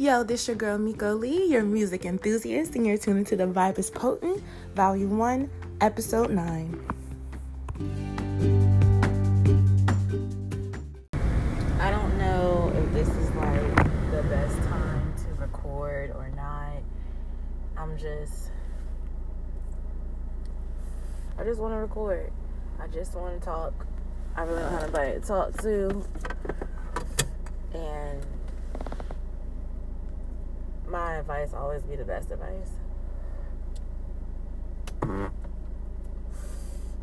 Yo, this your girl Miko Lee, your music enthusiast, and you're tuning to The Vibe is Potent, Volume 1, Episode 9. I don't know if this is like the best time to record or not. I'm just. I just want to record. I just want to talk. I really don't have anybody to talk to. And my advice always be the best advice.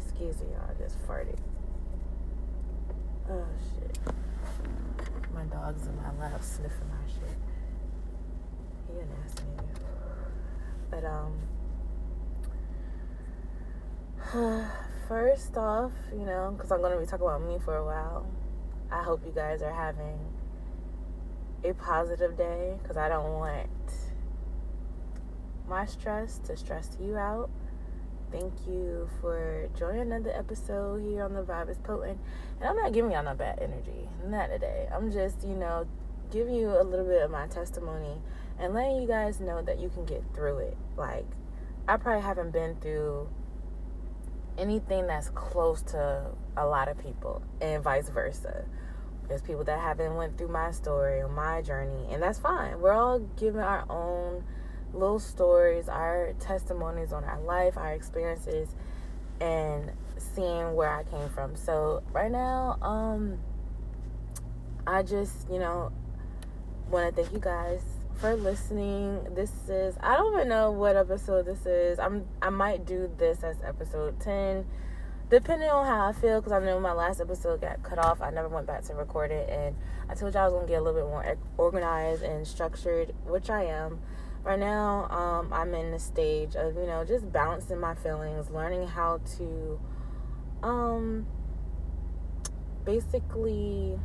Excuse me, y'all. I just farted. Oh shit. My dog's in my lap sniffing my shit. He a nasty nigga. But um first off, you know, because I'm gonna be talking about me for a while. I hope you guys are having a positive day because I don't want my stress to stress you out. Thank you for joining another episode here on the Vibe is Potent. And I'm not giving y'all no bad energy, not today. I'm just, you know, giving you a little bit of my testimony and letting you guys know that you can get through it. Like, I probably haven't been through anything that's close to a lot of people, and vice versa. There's people that haven't went through my story or my journey, and that's fine. We're all giving our own little stories, our testimonies on our life, our experiences, and seeing where I came from. So right now, um, I just you know want to thank you guys for listening. This is I don't even know what episode this is. I'm I might do this as episode ten depending on how I feel, because I know my last episode got cut off, I never went back to record it, and I told y'all I was gonna get a little bit more organized and structured, which I am. Right now, um, I'm in the stage of you know just balancing my feelings, learning how to, um, basically.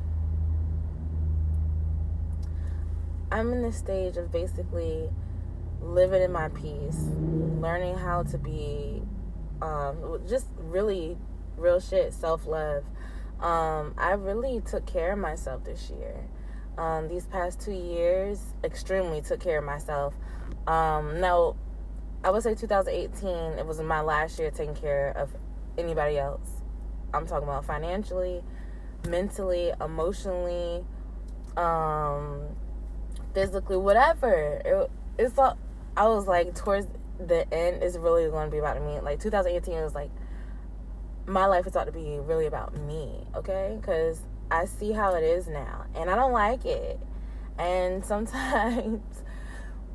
I'm in the stage of basically living in my peace, learning how to be um, just really real shit self love. Um, I really took care of myself this year. Um, these past two years, extremely took care of myself. Um, now, I would say 2018, it was my last year taking care of anybody else. I'm talking about financially, mentally, emotionally, um, physically, whatever. It, it's all, I was like, towards the end is really going to be about me. Like 2018 was like my life is about to be really about me, okay? Because I see how it is now, and I don't like it. And sometimes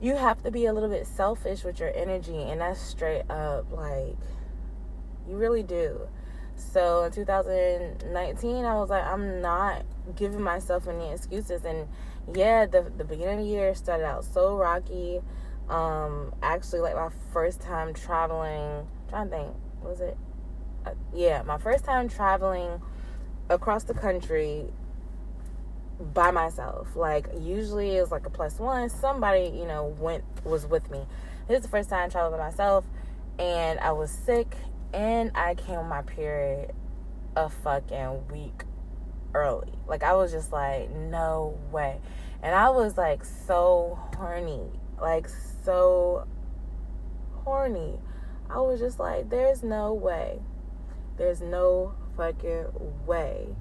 you have to be a little bit selfish with your energy, and that's straight up like you really do. So in 2019, I was like, I'm not giving myself any excuses. And yeah, the the beginning of the year started out so rocky um actually like my first time traveling I'm trying to think was it uh, yeah my first time traveling across the country by myself. Like usually it's like a plus one. Somebody you know went was with me. This is the first time I traveled by myself and I was sick and I came on my period a fucking week early. Like I was just like no way. And I was like so horny. Like so horny. I was just like, there's no way. There's no fucking way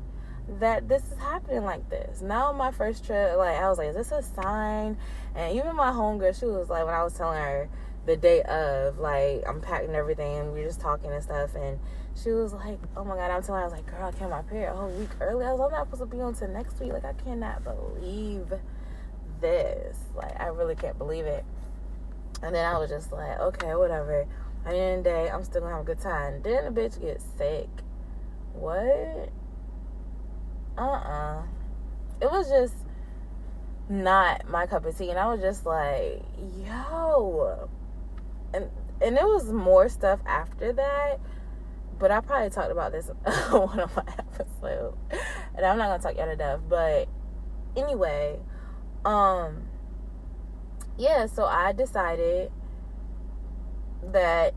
that this is happening like this. Now my first trip, like I was like, is this a sign? And even my homegirl, she was like, when I was telling her the day of, like I'm packing everything and we are just talking and stuff, and she was like, oh my god, I'm telling her, I was like, girl, I came my period a whole week early. I was like, I'm not supposed to be on to next week. Like I cannot believe this. Like I really can't believe it. And then I was just like, okay, whatever. At the end of the day, I'm still gonna have a good time. Then the bitch gets sick. What? Uh uh It was just not my cup of tea. And I was just like, yo. And and it was more stuff after that. But I probably talked about this one of my episodes. And I'm not gonna talk y'all to death. But anyway, um yeah, so I decided that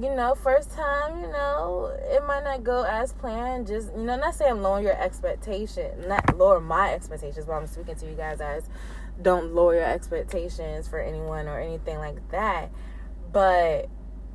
you know, first time, you know, it might not go as planned. Just, you know, not saying lower your expectation, not lower my expectations, but I'm speaking to you guys as don't lower your expectations for anyone or anything like that. But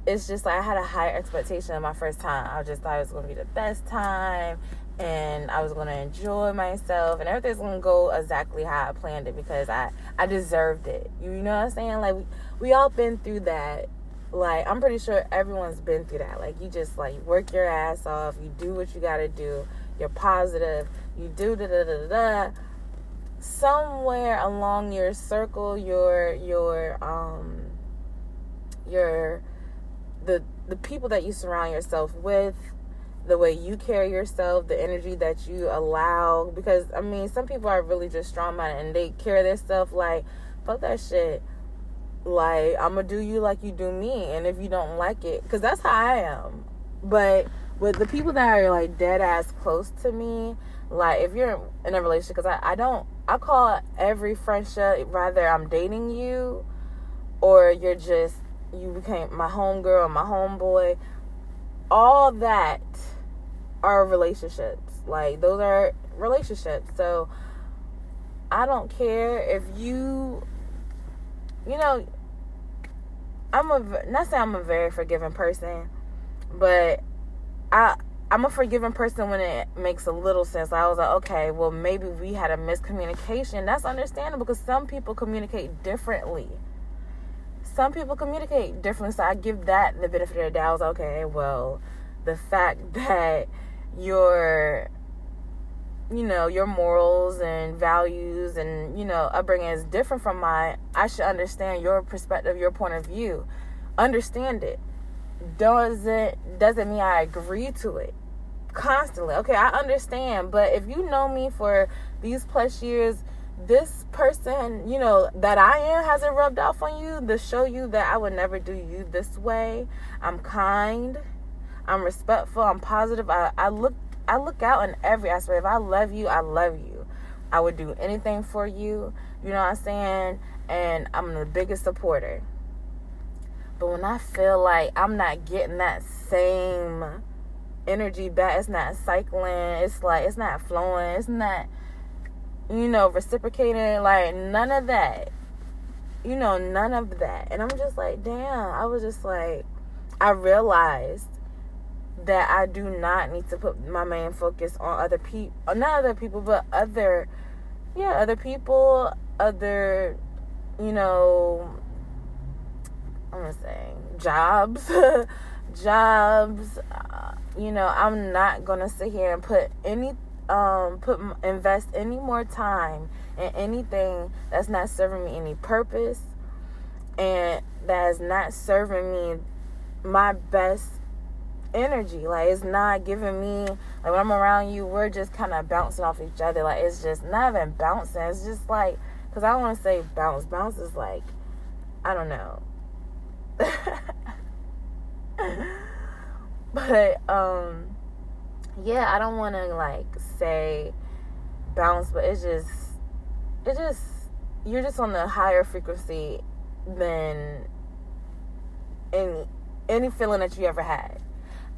it's just like I had a higher expectation of my first time. I just thought it was going to be the best time and I was going to enjoy myself and everything's going to go exactly how I planned it because I I deserved it. You know what I'm saying? Like we, we all been through that. Like I'm pretty sure everyone's been through that. Like you just like work your ass off, you do what you got to do. You're positive. You do da da da da. Somewhere along your circle, your your um your the the people that you surround yourself with the way you carry yourself, the energy that you allow. Because I mean, some people are really just strong minded and they carry their stuff like, fuck that shit. Like I'm gonna do you like you do me, and if you don't like it, because that's how I am. But with the people that are like dead ass close to me, like if you're in a relationship, because I, I don't, I call every friendship rather I'm dating you, or you're just you became my homegirl, my homeboy. All that are relationships. Like those are relationships. So I don't care if you you know I'm a not saying I'm a very forgiving person, but I I'm a forgiving person when it makes a little sense. I was like, okay, well maybe we had a miscommunication. That's understandable because some people communicate differently. Some people communicate differently, so I give that the benefit of the doubt. I was like, okay, well, the fact that your you know your morals and values and you know upbringing is different from mine i should understand your perspective your point of view. Understand it. Doesn't doesn't mean i agree to it constantly. Okay i understand but if you know me for these plus years this person you know that i am hasn't rubbed off on you to show you that i would never do you this way. I'm kind. I'm respectful. I'm positive. I, I look I look out in every aspect. If I love you, I love you. I would do anything for you. You know what I'm saying? And I'm the biggest supporter. But when I feel like I'm not getting that same energy back, it's not cycling, it's like it's not flowing, it's not you know, reciprocating, like none of that. You know, none of that. And I'm just like, damn, I was just like I realized that I do not need to put my main focus on other people, not other people, but other, yeah, other people, other, you know, I'm gonna say jobs, jobs. Uh, you know, I'm not gonna sit here and put any, um, put invest any more time in anything that's not serving me any purpose, and that is not serving me my best energy. Like it's not giving me like when I'm around you, we're just kind of bouncing off each other. Like it's just not even bouncing. It's just like because I don't want to say bounce. Bounce is like I don't know. but um yeah, I don't want to like say bounce, but it's just it just you're just on the higher frequency than any any feeling that you ever had.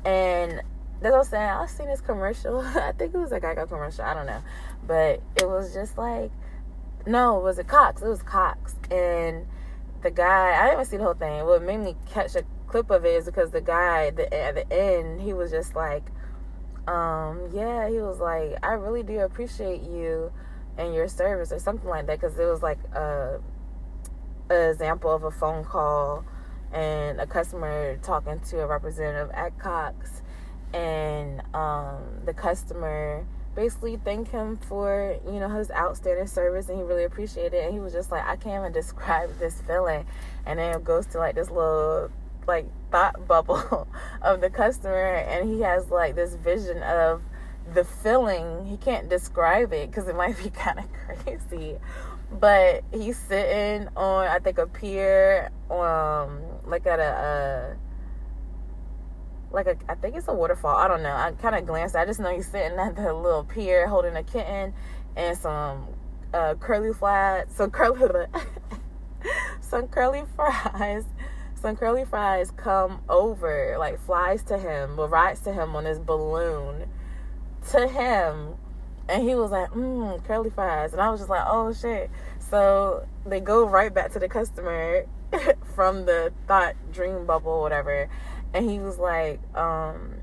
And that's what I was saying. I've seen this commercial. I think it was a Geico commercial. I don't know. But it was just like, no, was it Cox? It was Cox. And the guy, I didn't see the whole thing. What made me catch a clip of it is because the guy the, at the end, he was just like, um, yeah, he was like, I really do appreciate you and your service or something like that. Because it was like a, a example of a phone call and a customer talking to a representative at Cox, and um, the customer basically thanked him for you know his outstanding service, and he really appreciated it. And he was just like, I can't even describe this feeling. And then it goes to like this little like thought bubble of the customer, and he has like this vision of the feeling. He can't describe it because it might be kind of crazy but he's sitting on I think a pier, um, like at a, like a I think it's a waterfall. I don't know. I kind of glanced. I just know he's sitting at the little pier holding a kitten and some uh, curly flats, some curly, some curly fries, some curly fries come over, like flies to him, or rides to him on his balloon to him. And he was like, mmm, curly fries. And I was just like, oh shit. So they go right back to the customer from the thought dream bubble, whatever. And he was like, um,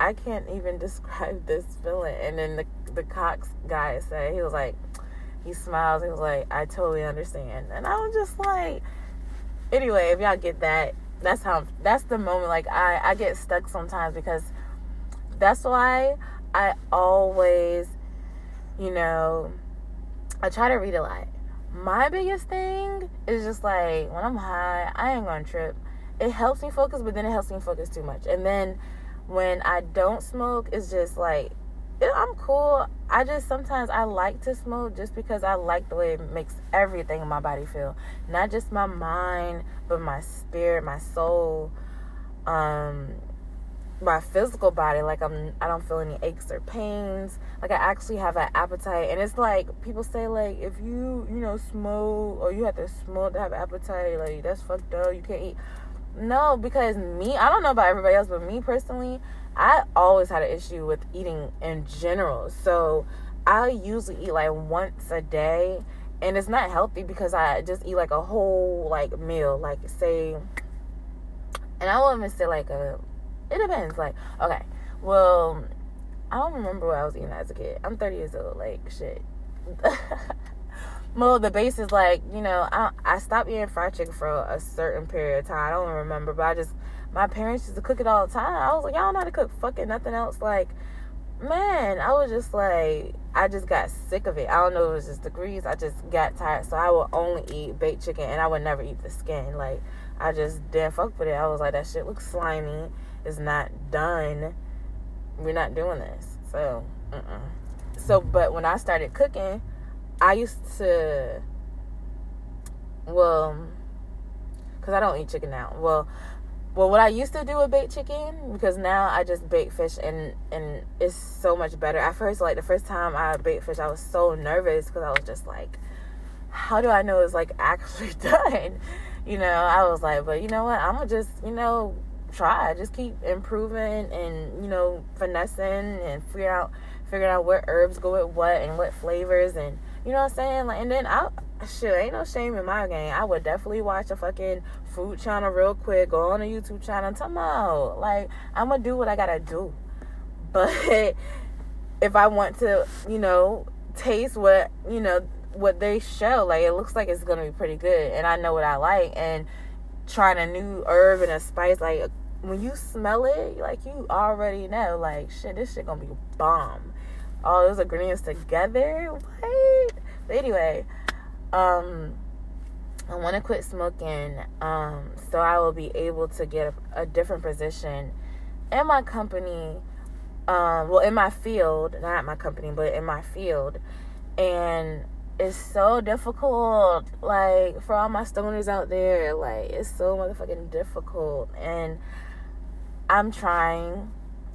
I can't even describe this feeling. And then the the Cox guy said, he was like, he smiles. He was like, I totally understand. And I was just like, anyway, if y'all get that, that's how that's the moment. Like I I get stuck sometimes because that's why I always, you know, I try to read a lot. My biggest thing is just like when I'm high, I ain't gonna trip. It helps me focus, but then it helps me focus too much. And then when I don't smoke, it's just like I'm cool. I just sometimes I like to smoke just because I like the way it makes everything in my body feel. Not just my mind, but my spirit, my soul, um, my physical body. Like I'm I don't feel any aches or pains. Like I actually have an appetite. And it's like people say like if you, you know, smoke or you have to smoke to have appetite, like that's fucked up. You can't eat. No, because me, I don't know about everybody else, but me personally, I always had an issue with eating in general. So I usually eat like once a day and it's not healthy because I just eat like a whole like meal, like say and I won't even say like a it depends, like, okay. Well, I don't remember what I was eating as a kid. I'm 30 years old, like shit. well, the base is like, you know, I I stopped eating fried chicken for a certain period of time. I don't remember, but I just my parents used to cook it all the time. I was like, y'all know how to cook fucking nothing else. Like, man, I was just like, I just got sick of it. I don't know it was just degrees. I just got tired. So I would only eat baked chicken and I would never eat the skin. Like, I just didn't fuck with it. I was like, that shit looks slimy. It's not done. We're not doing this. So, uh-uh. so, but when I started cooking, I used to, well, because I don't eat chicken now. Well, well what i used to do with baked chicken because now i just bake fish and and it's so much better at first like the first time i baked fish i was so nervous because i was just like how do i know it's like actually done you know i was like but you know what i'm gonna just you know try just keep improving and you know finessing and figure out figuring out what herbs go with what and what flavors and you know what i'm saying like and then i shit, ain't no shame in my game. I would definitely watch a fucking food channel real quick, go on a YouTube channel, about like I'm gonna do what I gotta do. But if I want to, you know, taste what you know what they show, like it looks like it's gonna be pretty good, and I know what I like, and trying a new herb and a spice, like when you smell it, like you already know, like shit, this shit gonna be bomb. All those ingredients together, what? But anyway, um I want to quit smoking um so I will be able to get a, a different position in my company um well in my field not my company but in my field and it's so difficult like for all my stoners out there like it's so motherfucking difficult and i'm trying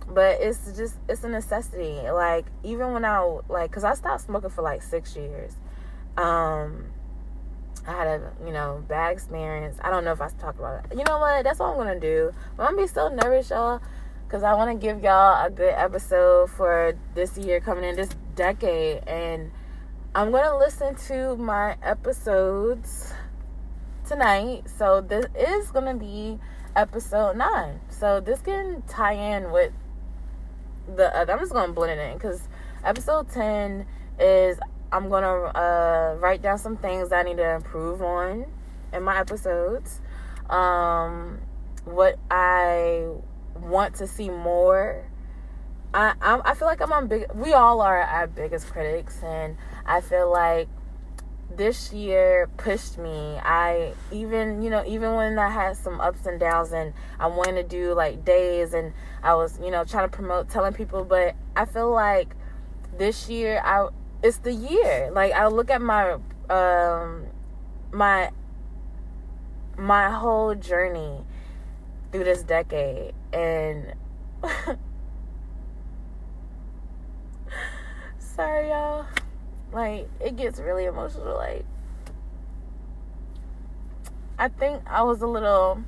but it's just it's a necessity like even when i like because i stopped smoking for like six years um, I had a you know bad experience. I don't know if I talked about it. You know what? That's what I'm gonna do. I'm gonna be so nervous, y'all, because I want to give y'all a good episode for this year coming in this decade, and I'm gonna listen to my episodes tonight. So this is gonna be episode nine. So this can tie in with the other. I'm just gonna blend it in because episode ten is I'm gonna uh, write down some things I need to improve on in my episodes. Um, what I want to see more. I I'm, I feel like I'm on big. We all are our biggest critics, and I feel like this year pushed me. I even you know even when I had some ups and downs, and I wanted to do like days, and I was you know trying to promote, telling people, but I feel like this year I it's the year. Like I look at my um my my whole journey through this decade and sorry y'all like it gets really emotional like i think i was a little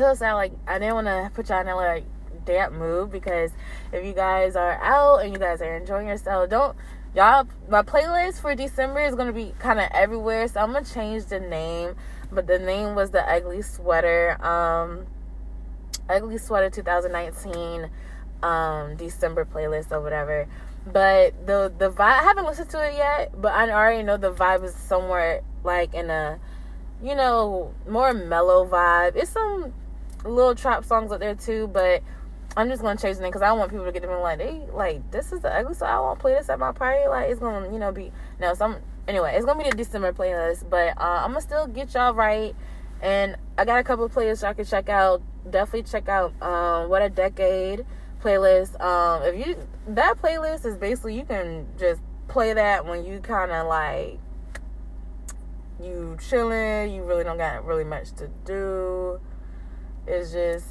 so sad. Like I didn't want to put y'all in a like damp mood because if you guys are out and you guys are enjoying yourself, don't y'all. My playlist for December is gonna be kind of everywhere, so I'm gonna change the name. But the name was the Ugly Sweater. Um, Ugly Sweater 2019 um December playlist or whatever. But the the vibe I haven't listened to it yet, but I already know the vibe is somewhere like in a you know, more mellow vibe. It's some little trap songs up there too, but I'm just gonna change the name because I don't want people to get them like, they like this is the ugly, so I won't play this at my party. Like it's gonna, you know, be no. Some anyway, it's gonna be the December playlist, but uh, I'm gonna still get y'all right. And I got a couple of playlists y'all can check out. Definitely check out um, what a decade playlist. Um, if you that playlist is basically you can just play that when you kind of like you chilling, you really don't got really much to do. It's just,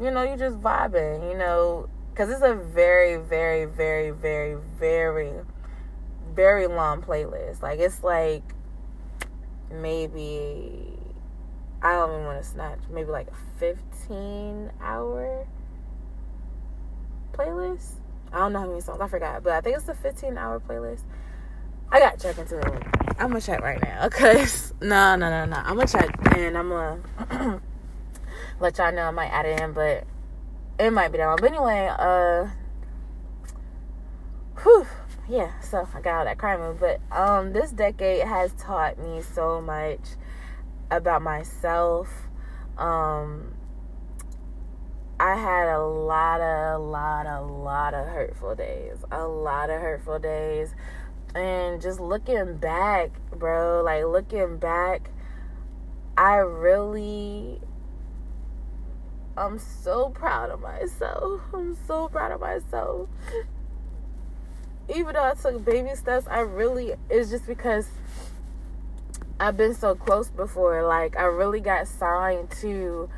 you know, you just vibing, you know, because it's a very, very, very, very, very, very long playlist. Like, it's like maybe, I don't even want to snatch, maybe like a 15 hour playlist. I don't know how many songs, I forgot, but I think it's a 15 hour playlist. I got to check into it. I'm gonna check right now. Cause no, no, no, no. I'm gonna check and I'm gonna let y'all know I might add it in, but it might be that one. But anyway, uh, whew, yeah. So I got all that crime but um, this decade has taught me so much about myself. Um, I had a lot of, a lot, a lot of hurtful days. A lot of hurtful days and just looking back, bro, like looking back, I really I'm so proud of myself. I'm so proud of myself. Even though I took baby steps, I really it's just because I've been so close before. Like I really got signed to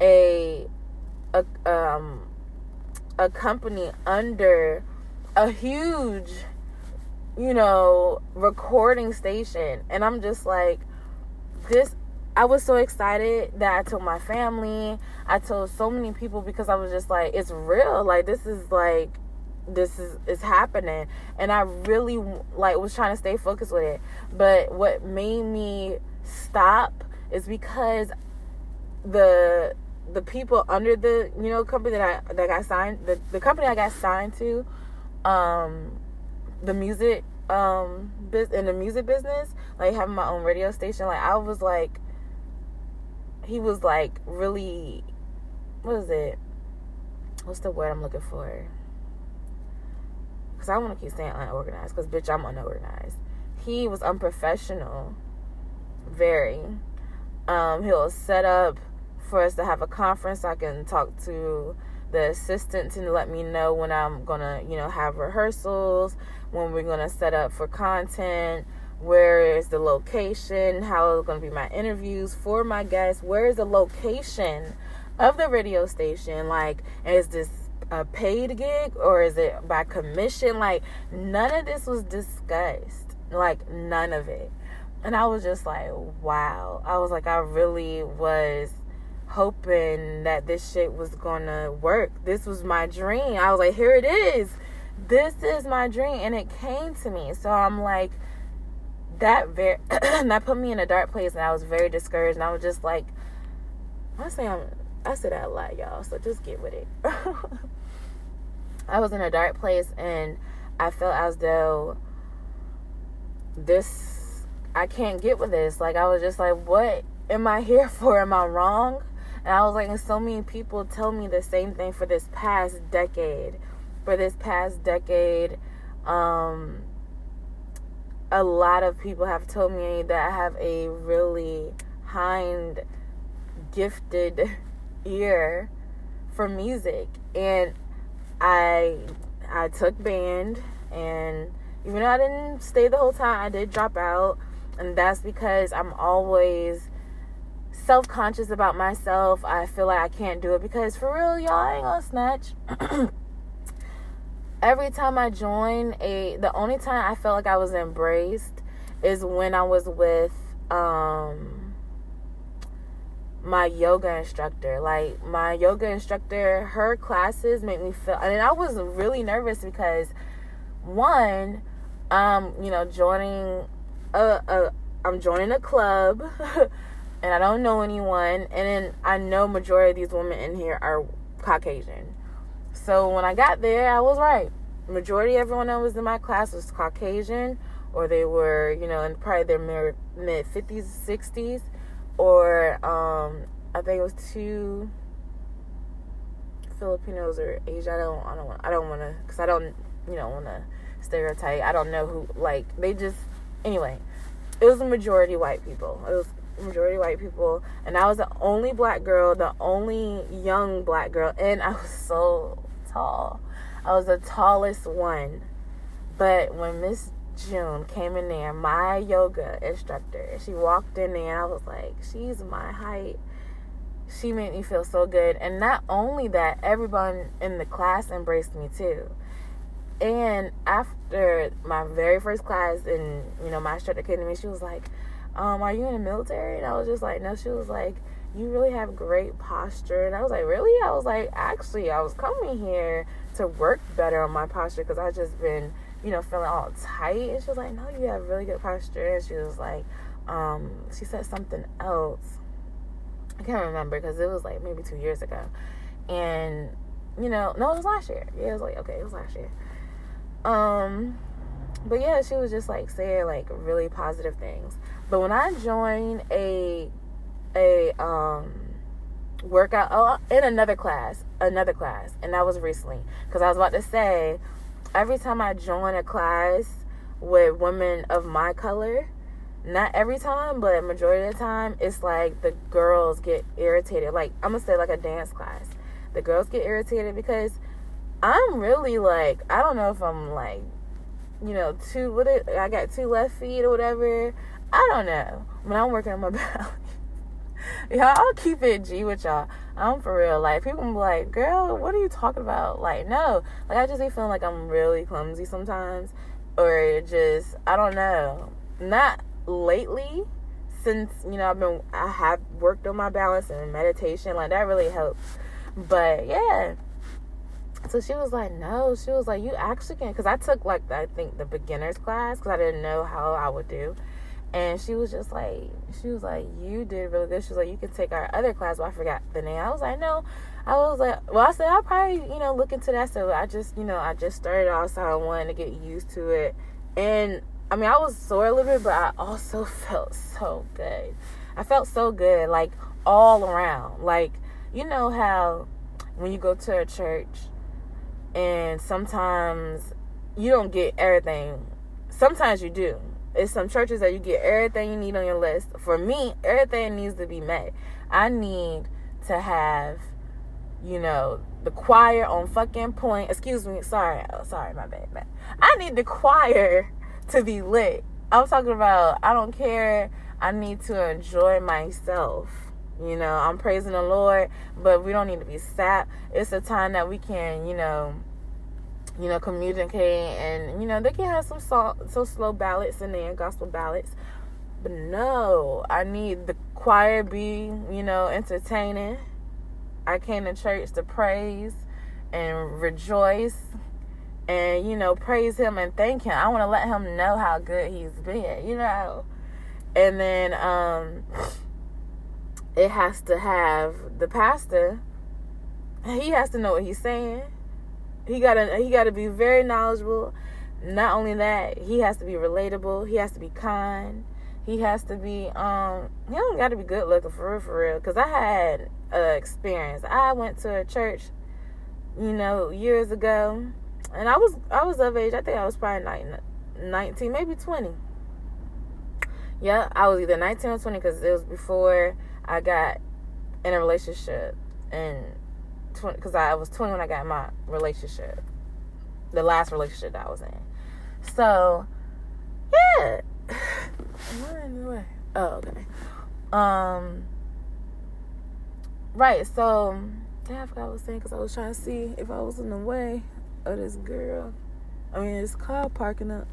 a a um a company under a huge you know, recording station. And I'm just like, this. I was so excited that I told my family. I told so many people because I was just like, it's real. Like, this is like, this is is happening and i really like was trying to stay focused with it but what made me stop is because the the people under the you know company that i that got signed the, the company i got signed to um the music um biz in the music business, like having my own radio station, like I was like he was like really what is it? What's the word I'm looking for? Cause I want to keep saying unorganized, cause bitch, I'm unorganized. He was unprofessional, very. Um, he'll set up for us to have a conference. I can talk to the assistant to let me know when I'm gonna, you know, have rehearsals, when we're gonna set up for content, where is the location, how is gonna be my interviews for my guests, where is the location of the radio station, like is this a paid gig or is it by commission? Like none of this was discussed. Like none of it. And I was just like, wow. I was like, I really was hoping that this shit was gonna work. This was my dream. I was like, here it is. This is my dream, and it came to me. So I'm like, that very that put me in a dark place, and I was very discouraged. And I was just like, I say I'm, I a lot, y'all. So just get with it. I was in a dark place, and I felt as though this I can't get with this. Like I was just like, what am I here for? Am I wrong? And I was like, and so many people tell me the same thing for this past decade. For this past decade, um, a lot of people have told me that I have a really hind gifted ear for music. And I I took band and even though I didn't stay the whole time, I did drop out. And that's because I'm always self conscious about myself. I feel like I can't do it because for real, y'all, I ain't gonna snatch. Every time I join a, the only time I felt like I was embraced is when I was with um my yoga instructor. Like my yoga instructor, her classes make me feel and I was really nervous because one, um, you know, joining a, a I'm joining a club and I don't know anyone and then I know majority of these women in here are Caucasian. So when I got there, I was right. Majority everyone that was in my class was Caucasian or they were, you know, in probably their mid 50s, 60s or um, I think it was two Filipinos or Asian. I don't, I don't, want, I don't want to, cause I don't, you know, want to stereotype. I don't know who. Like they just, anyway, it was a majority white people. It was majority white people, and I was the only black girl, the only young black girl, and I was so tall. I was the tallest one. But when Miss June came in there, my yoga instructor. She walked in there I was like, she's my height. She made me feel so good. And not only that, everyone in the class embraced me too. And after my very first class in, you know, my instructor came to me, she was like, um, are you in the military? And I was just like, no. She was like, you really have great posture. And I was like, really? I was like, actually, I was coming here to work better on my posture because I just been you know, feeling all tight. And she was like, No, you have really good posture. And she was like, um, she said something else. I can't remember because it was like maybe two years ago. And, you know, no, it was last year. Yeah, it was like, okay, it was last year. Um, but yeah, she was just like saying like really positive things. But when I joined a, a, um, workout oh, in another class, another class, and that was recently because I was about to say every time I join a class with women of my color, not every time, but majority of the time, it's like the girls get irritated. Like I'm gonna say like a dance class, the girls get irritated because I'm really like I don't know if I'm like you know two what it, I got two left feet or whatever. I don't know. When I'm working on my balance. y'all, I'll keep it G with y'all. I'm for real. Like people be like, "Girl, what are you talking about?" Like, no. Like I just be feeling like I'm really clumsy sometimes, or just I don't know. Not lately, since you know I've been I have worked on my balance and meditation. Like that really helps. But yeah. So she was like, no. She was like, you actually can, because I took like I think the beginners class because I didn't know how I would do. And she was just like, she was like, you did really good. She was like, you can take our other class. Well, I forgot the name. I was like, no. I was like, well, I said I'll probably, you know, look into that. So I just, you know, I just started off, so I wanted to get used to it. And I mean, I was sore a little bit, but I also felt so good. I felt so good, like all around. Like, you know how when you go to a church and sometimes you don't get everything. Sometimes you do it's some churches that you get everything you need on your list. For me, everything needs to be met. I need to have, you know, the choir on fucking point. Excuse me, sorry, oh, sorry, my bad, man. I need the choir to be lit. I'm talking about. I don't care. I need to enjoy myself. You know, I'm praising the Lord, but we don't need to be sat. It's a time that we can, you know, you know, communicate and you know, they can have some some slow ballads in there, gospel ballads. But no, I need the choir be, you know, entertaining. I came to church to praise and rejoice and, you know, praise him and thank him. I want to let him know how good he's been, you know. And then um it has to have the pastor he has to know what he's saying he gotta he gotta be very knowledgeable. Not only that, he has to be relatable. He has to be kind. He has to be um he don't gotta be good looking for real for real. Cause I had a experience. I went to a church, you know, years ago, and I was I was of age. I think I was probably like 19, maybe 20. Yeah, I was either 19 or 20 because it was before I got in a relationship and because I was 20 when I got my relationship, the last relationship that I was in. So, yeah. Oh, okay. Um, right. So, yeah, I forgot what I was saying because I was trying to see if I was in the way of this girl. I mean, this car parking up,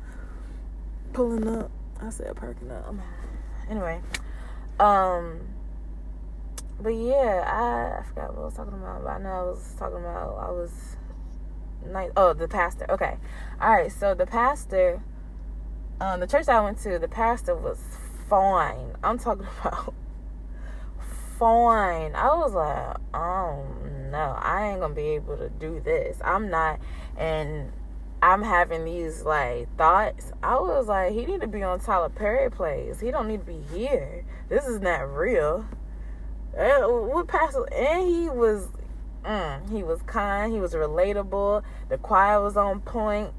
pulling up. I said parking up. Anyway, um, but yeah, I, I forgot what I was talking about. But I know I was talking about I was nice. Oh, the pastor. Okay, all right. So the pastor, um, the church I went to, the pastor was fine. I'm talking about fine. I was like, oh no, I ain't gonna be able to do this. I'm not, and I'm having these like thoughts. I was like, he need to be on Tyler Perry plays. He don't need to be here. This is not real. Uh, what pastor? And he was, mm, he was kind. He was relatable. The choir was on point.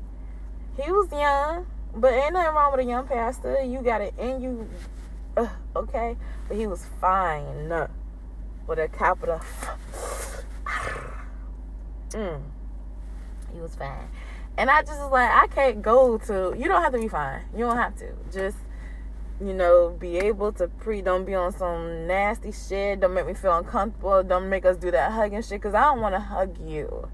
He was young, but ain't nothing wrong with a young pastor. You got it in you, uh, okay? But he was fine with a capital. mm. He was fine. And I just was like, I can't go to. You don't have to be fine. You don't have to. Just you know, be able to pre. Don't be on some nasty shit. Don't make me feel uncomfortable. Don't make us do that hugging shit. Cause I don't want to hug you.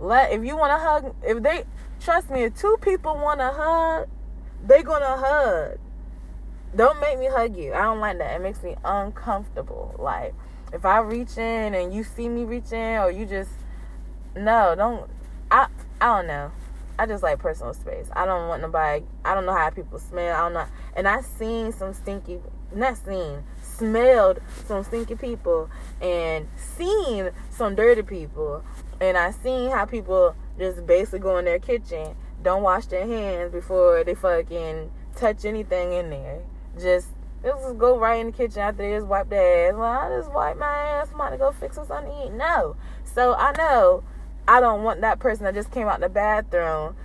Let if you want to hug. If they trust me, if two people want to hug, they gonna hug. Don't make me hug you. I don't like that. It makes me uncomfortable. Like if I reach in and you see me reach in, or you just no, don't. I I don't know. I just like personal space. I don't want nobody. I don't know how people smell. I don't know. And I seen some stinky, not seen, smelled some stinky people, and seen some dirty people. And I seen how people just basically go in their kitchen, don't wash their hands before they fucking touch anything in there. Just they just go right in the kitchen after they just wipe their ass. Well, I just wipe my ass. To go fix something to eat. No. So I know I don't want that person that just came out the bathroom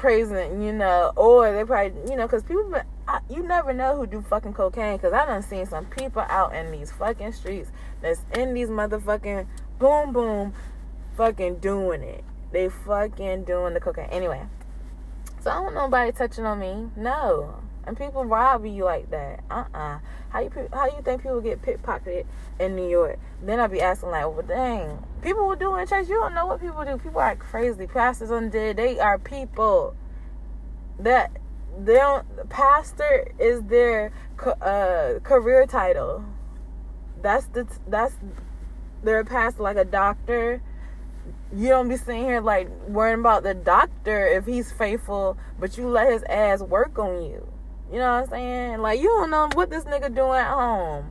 praising, you know, or they probably, you know, because people, I, you never know who do fucking cocaine. Because I done seen some people out in these fucking streets that's in these motherfucking boom boom, fucking doing it. They fucking doing the cocaine. Anyway, so I don't nobody touching on me. No, and people rob you like that. Uh uh-uh. uh How you how you think people get pickpocketed in New York? Then I'd be asking like, well, dang, people will do in church. You don't know what people do. People are crazy. Pastors undead. They are people that they don't. Pastor is their uh, career title. That's the that's they're pastor like a doctor. You don't be sitting here like worrying about the doctor if he's faithful, but you let his ass work on you. You know what I'm saying? Like you don't know what this nigga doing at home.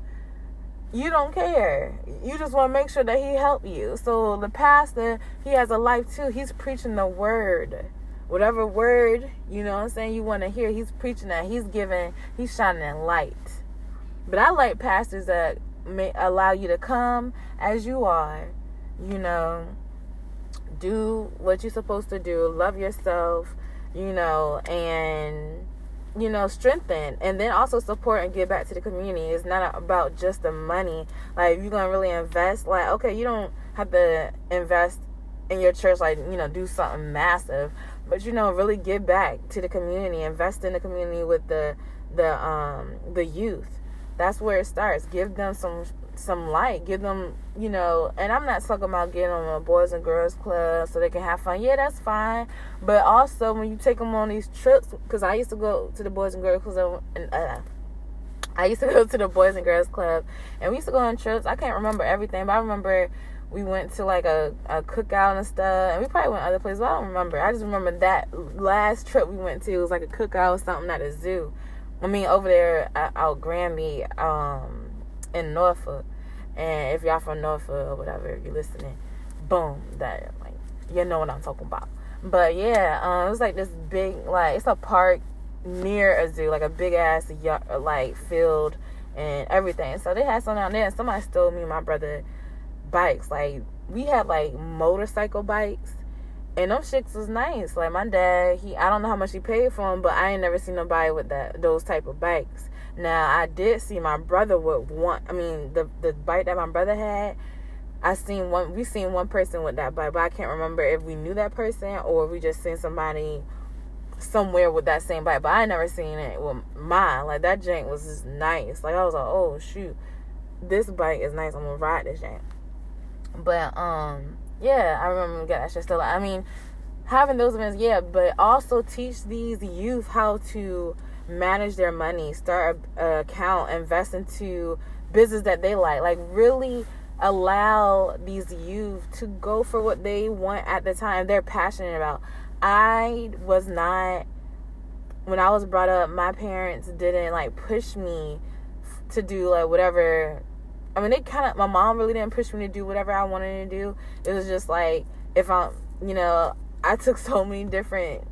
You don't care. You just want to make sure that he help you. So the pastor, he has a life too. He's preaching the word. Whatever word, you know what I'm saying, you want to hear, he's preaching that. He's giving, he's shining light. But I like pastors that may allow you to come as you are, you know, do what you're supposed to do, love yourself, you know, and you know, strengthen and then also support and give back to the community. It's not about just the money. Like, you're gonna really invest, like, okay, you don't have to invest in your church, like, you know, do something massive, but you know, really give back to the community, invest in the community with the the um the youth. That's where it starts. Give them some some light. Give them, you know, and I'm not talking about getting them a boys and girls club so they can have fun. Yeah, that's fine. But also when you take them on these trips, because I used to go to the boys and girls club, and uh, I used to go to the boys and girls club, and we used to go on trips. I can't remember everything, but I remember we went to like a, a cookout and stuff, and we probably went other places. I don't remember. I just remember that last trip we went to was like a cookout or something at a zoo. I mean, over there out Granby, um, in Norfolk. And if y'all from Norfolk or whatever, you're listening, boom, that like you know what I'm talking about. But yeah, um, it was like this big like it's a park near a zoo, like a big ass like field and everything. So they had something out there, and somebody stole me and my brother bikes. Like we had like motorcycle bikes, and them shits was nice. Like my dad, he I don't know how much he paid for them, but I ain't never seen nobody with that those type of bikes. Now I did see my brother with one. I mean, the the bike that my brother had. I seen one. We seen one person with that bite, but I can't remember if we knew that person or if we just seen somebody somewhere with that same bite. But I never seen it with mine. Like that jank was just nice. Like I was like, oh shoot, this bite is nice. I'm gonna ride this jank. But um, yeah, I remember getting that shit still. I mean, having those events, yeah, but also teach these youth how to manage their money, start a, a account, invest into business that they like. Like really allow these youth to go for what they want at the time they're passionate about. I was not when I was brought up, my parents didn't like push me to do like whatever. I mean, they kind of my mom really didn't push me to do whatever I wanted to do. It was just like if I'm, you know, I took so many different,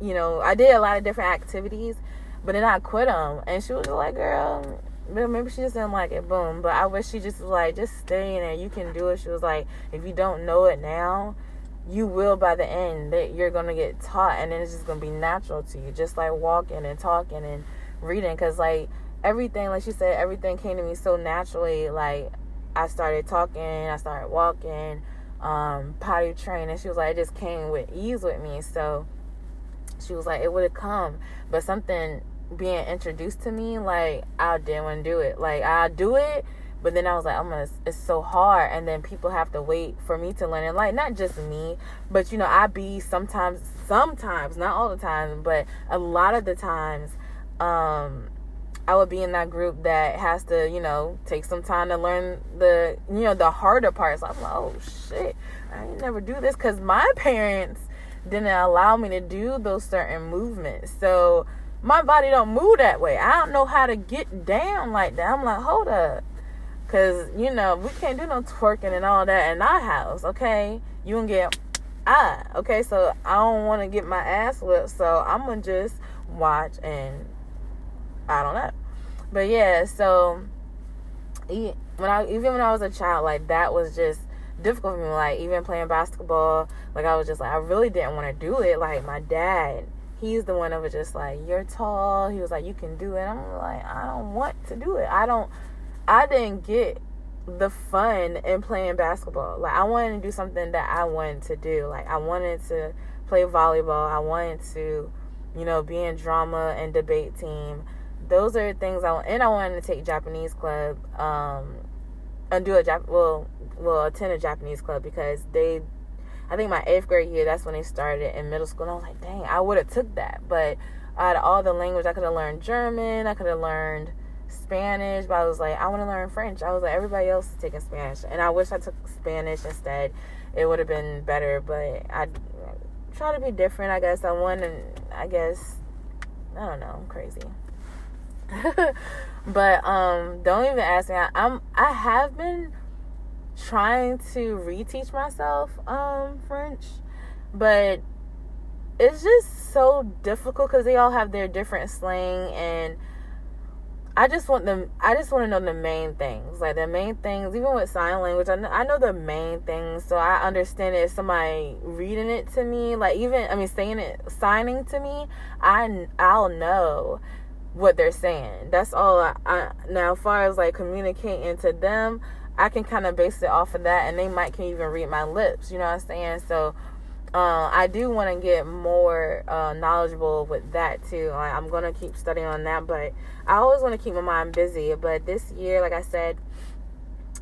you know, I did a lot of different activities, but then I quit them, and she was like, "Girl, maybe she just didn't like it." Boom. But I wish she just was like, "Just stay in there. You can do it." She was like, "If you don't know it now." you will by the end that you're gonna get taught and then it's just gonna be natural to you just like walking and talking and reading because like everything like she said everything came to me so naturally like i started talking i started walking um potty training she was like it just came with ease with me so she was like it would have come but something being introduced to me like i didn't want to do it like i do it but then I was like, I'm gonna, it's so hard. And then people have to wait for me to learn. And like, not just me, but you know, I be sometimes, sometimes, not all the time, but a lot of the times, um, I would be in that group that has to, you know, take some time to learn the, you know, the harder parts. I'm like, oh shit, I never do this because my parents didn't allow me to do those certain movements. So my body don't move that way. I don't know how to get down like that. I'm like, hold up. Cause you know we can't do no twerking and all that in our house, okay? You can get ah, okay. So I don't want to get my ass whipped, so I'm gonna just watch and I don't know. But yeah, so when I even when I was a child, like that was just difficult for me. Like even playing basketball, like I was just like I really didn't want to do it. Like my dad, he's the one that was just like you're tall. He was like you can do it. I'm like I don't want to do it. I don't I didn't get the fun in playing basketball. Like I wanted to do something that I wanted to do. Like I wanted to play volleyball. I wanted to, you know, be in drama and debate team. Those are things I and I wanted to take Japanese club, um, and do a Jap well, well attend a Japanese club because they, I think my eighth grade year that's when they started in middle school. And I was like, dang, I would have took that, but out of all the language, I could have learned German. I could have learned Spanish, but I was like, I want to learn French. I was like, everybody else is taking Spanish, and I wish I took Spanish instead. It would have been better, but I try to be different. I guess I want, and I guess I don't know. I'm crazy. but um, don't even ask me. I, I'm I have been trying to reteach myself um French, but it's just so difficult because they all have their different slang and I just want them. I just want to know the main things, like the main things. Even with sign language, I know, I know the main things, so I understand it. If somebody reading it to me, like even I mean saying it, signing to me, I I'll know what they're saying. That's all. I, I now, as far as like communicating to them, I can kind of base it off of that, and they might can even read my lips. You know what I'm saying? So uh, I do want to get more uh, knowledgeable with that too. Like, I'm gonna keep studying on that, but I always want to keep my mind busy. But this year, like I said,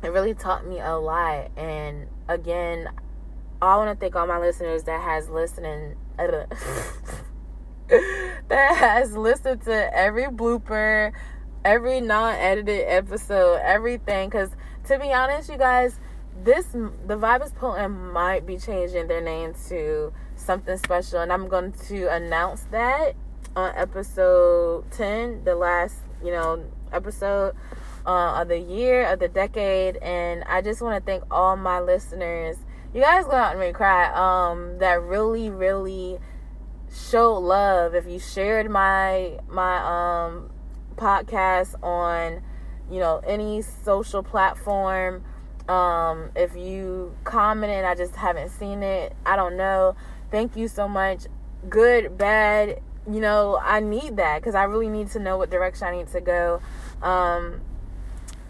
it really taught me a lot. And again, I want to thank all my listeners that has listening. that has listened to every blooper, every non-edited episode, everything. Because to be honest, you guys this the vibe is potent might be changing their name to something special. And i'm going to announce that on episode 10 the last you know episode uh, of the year of the decade. And i just want to thank all my listeners. You guys go out and make cry. Um that really really showed love. If you shared my my um podcast on you know any social platform um, if you commented, I just haven't seen it. I don't know. Thank you so much. Good, bad, you know, I need that because I really need to know what direction I need to go. Um,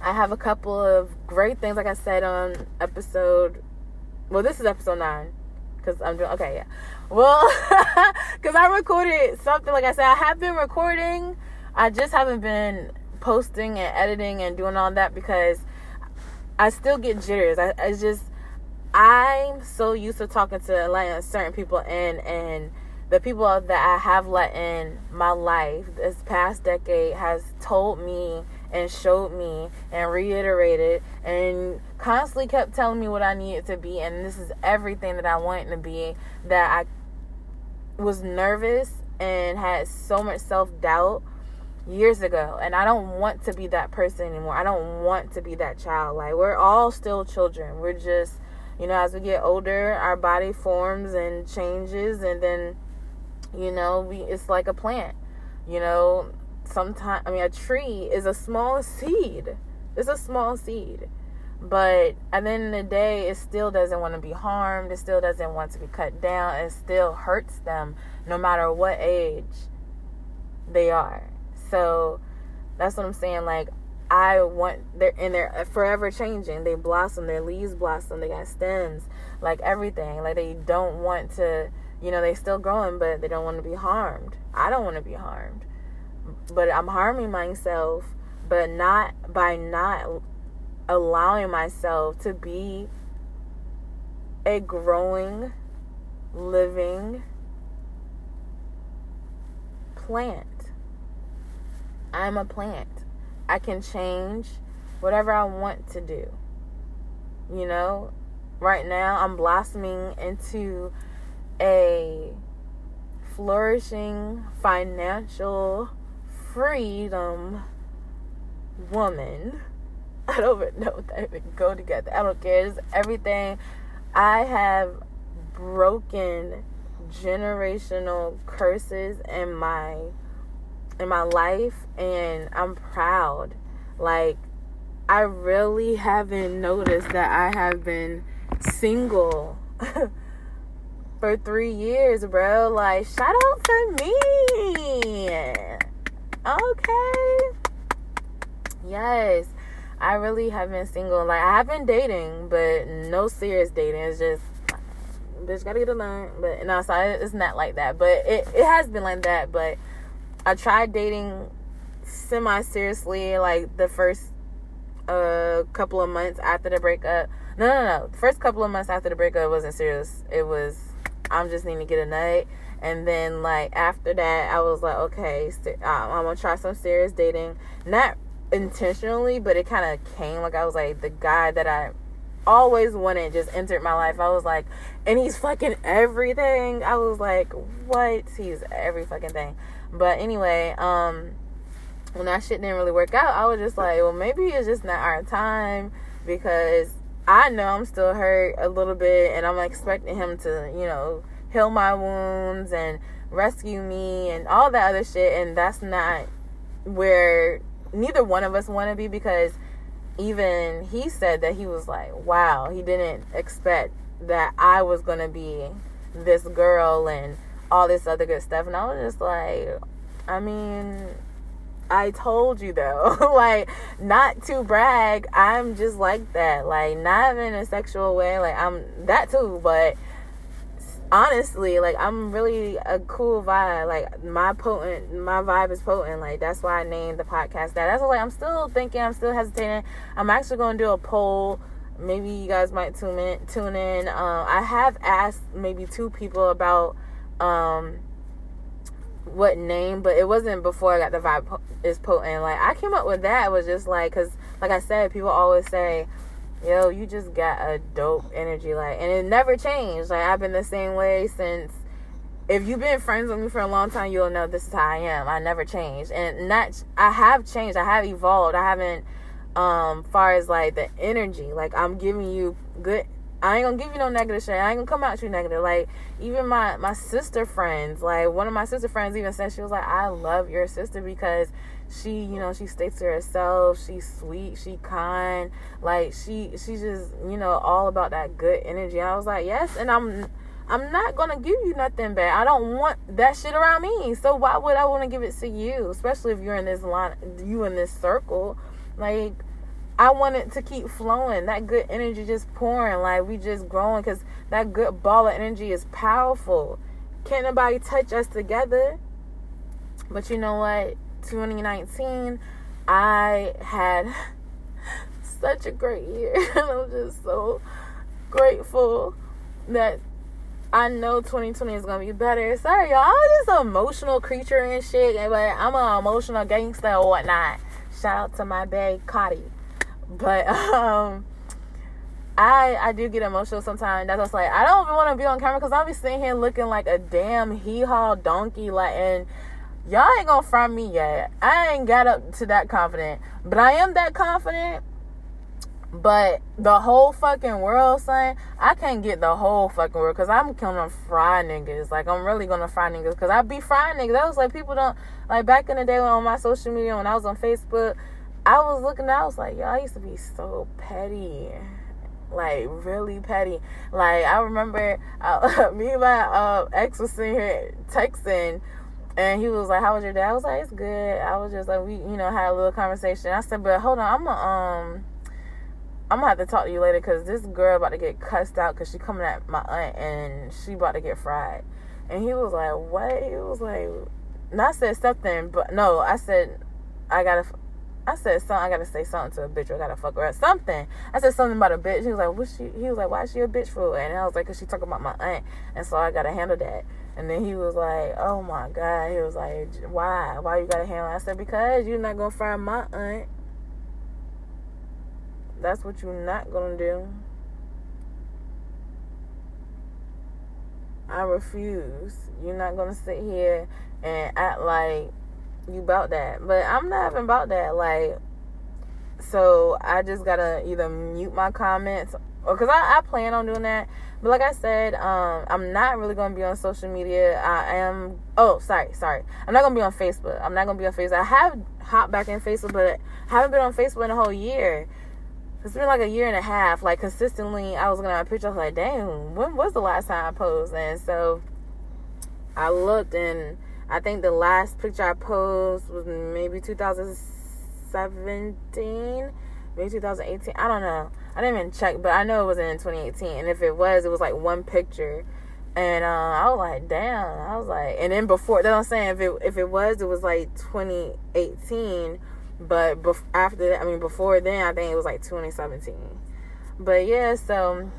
I have a couple of great things, like I said on episode. Well, this is episode nine because I'm doing okay. Yeah. Well, because I recorded something. Like I said, I have been recording. I just haven't been posting and editing and doing all that because I still get jitters. I, I just I'm so used to talking to letting certain people in and the people that I have let in my life this past decade has told me and showed me and reiterated and constantly kept telling me what I needed to be. And this is everything that I wanted to be that I was nervous and had so much self doubt years ago and I don't want to be that person anymore. I don't want to be that child. Like we're all still children. We're just, you know, as we get older, our body forms and changes and then you know, we it's like a plant. You know, sometimes I mean a tree is a small seed. It's a small seed. But at the end of the day, it still doesn't want to be harmed. It still doesn't want to be cut down. It still hurts them no matter what age they are so that's what I'm saying. Like I want they're and they're uh, forever changing. They blossom, their leaves blossom, they got stems, like everything. Like they don't want to you know, they still growing but they don't want to be harmed. I don't want to be harmed. But I'm harming myself, but not by not allowing myself to be a growing, living plant. I'm a plant. I can change whatever I want to do. You know, right now I'm blossoming into a flourishing financial freedom woman. I don't even know if that even go together. I don't care. It's everything. I have broken generational curses in my in my life and I'm proud. Like I really haven't noticed that I have been single for 3 years, bro. Like shout out to me. Okay. Yes. I really have been single. Like I have been dating, but no serious dating. It's just bitch gotta get along. But no, so it's not like that. But it, it has been like that. But I tried dating semi seriously like the first uh couple of months after the breakup. No, no, no. The first couple of months after the breakup wasn't serious. It was I'm just needing to get a nut. And then like after that, I was like, okay, um, I'm gonna try some serious dating. Not intentionally, but it kind of came like I was like the guy that I always wanted just entered my life. I was like, and he's fucking everything. I was like, what? He's every fucking thing. But anyway, um, when that shit didn't really work out, I was just like, well, maybe it's just not our time because I know I'm still hurt a little bit and I'm expecting him to, you know, heal my wounds and rescue me and all that other shit. And that's not where neither one of us want to be because even he said that he was like, wow, he didn't expect that I was going to be this girl and all this other good stuff. And I was just like, I mean, I told you though, like, not to brag, I'm just like that. Like, not in a sexual way, like, I'm that too, but honestly, like, I'm really a cool vibe. Like, my potent, my vibe is potent. Like, that's why I named the podcast that. That's why like, I'm still thinking, I'm still hesitating. I'm actually going to do a poll maybe you guys might tune in tune in um, i have asked maybe two people about um what name, but it wasn't before I got the vibe is potent. Like I came up with that. Was just like, cause like I said, people always say, "Yo, you just got a dope energy." Like, and it never changed. Like I've been the same way since. If you've been friends with me for a long time, you'll know this is how I am. I never changed, and not. I have changed. I have evolved. I haven't. Um, far as like the energy, like I'm giving you good I ain't gonna give you no negative shit. I ain't gonna come at you negative. Like even my my sister friends, like one of my sister friends even said she was like, I love your sister because she, you know, she sticks to herself. She's sweet. She kind. Like she she's just you know all about that good energy. I was like yes, and I'm I'm not gonna give you nothing bad. I don't want that shit around me. So why would I want to give it to you? Especially if you're in this line, you in this circle, like I want it to keep flowing. That good energy just pouring. Like we just growing because that good ball of energy is powerful. Can't nobody touch us together. But you know what? 2019, I had such a great year. and I'm just so grateful that I know 2020 is gonna be better. Sorry, y'all. I'm just an emotional creature and shit, but I'm an emotional gangster or whatnot Shout out to my bae Cotty. But um I I do get emotional sometimes. That's what's like I don't even want to be on camera because I'll be sitting here looking like a damn hee haw donkey. Like and y'all ain't gonna front me yet. I ain't got up to that confident, but I am that confident. But the whole fucking world, saying I can't get the whole fucking world because I'm gonna fry niggas. Like I'm really gonna fry niggas because I be frying niggas. That was like people don't like back in the day when on my social media when I was on Facebook. I was looking, I was like, I used to be so petty like really petty. Like I remember uh, me and my uh, ex was sitting here texting, and he was like, "How was your day?" I was like, "It's good." I was just like, we you know had a little conversation. I said, "But hold on, I'm gonna um." I'm gonna have to talk to you later because this girl about to get cussed out because she coming at my aunt and she about to get fried. And he was like, "What?" He was like, "Not said something, but no, I said I gotta I said something. I gotta say something to a bitch. Or I gotta fuck her up. Something. I said something about a bitch. He was like, "What she?" He was like, "Why is she a bitch for?" And I was like, "Cause she talking about my aunt." And so I gotta handle that. And then he was like, "Oh my god." He was like, "Why? Why you gotta handle?" It? I said, "Because you're not gonna fire my aunt. That's what you're not gonna do." I refuse. You're not gonna sit here and act like you about that. But I'm not even about that. Like, so I just gotta either mute my comments or because I, I plan on doing that. But like I said, um, I'm not really gonna be on social media. I am. Oh, sorry, sorry. I'm not gonna be on Facebook. I'm not gonna be on Facebook. I have hopped back in Facebook, but I haven't been on Facebook in a whole year. It's been like a year and a half. Like consistently, I was at my picture. I was like, "Damn, when was the last time I posted?" And so I looked and I think the last picture I posted was maybe 2017, maybe 2018. I don't know. I didn't even check, but I know it wasn't in 2018. And if it was, it was like one picture. And uh, I was like, damn. I was like, and then before, that's what I'm saying. If it if it was, it was like 2018. But bef- after that, I mean, before then, I think it was like 2017. But yeah, so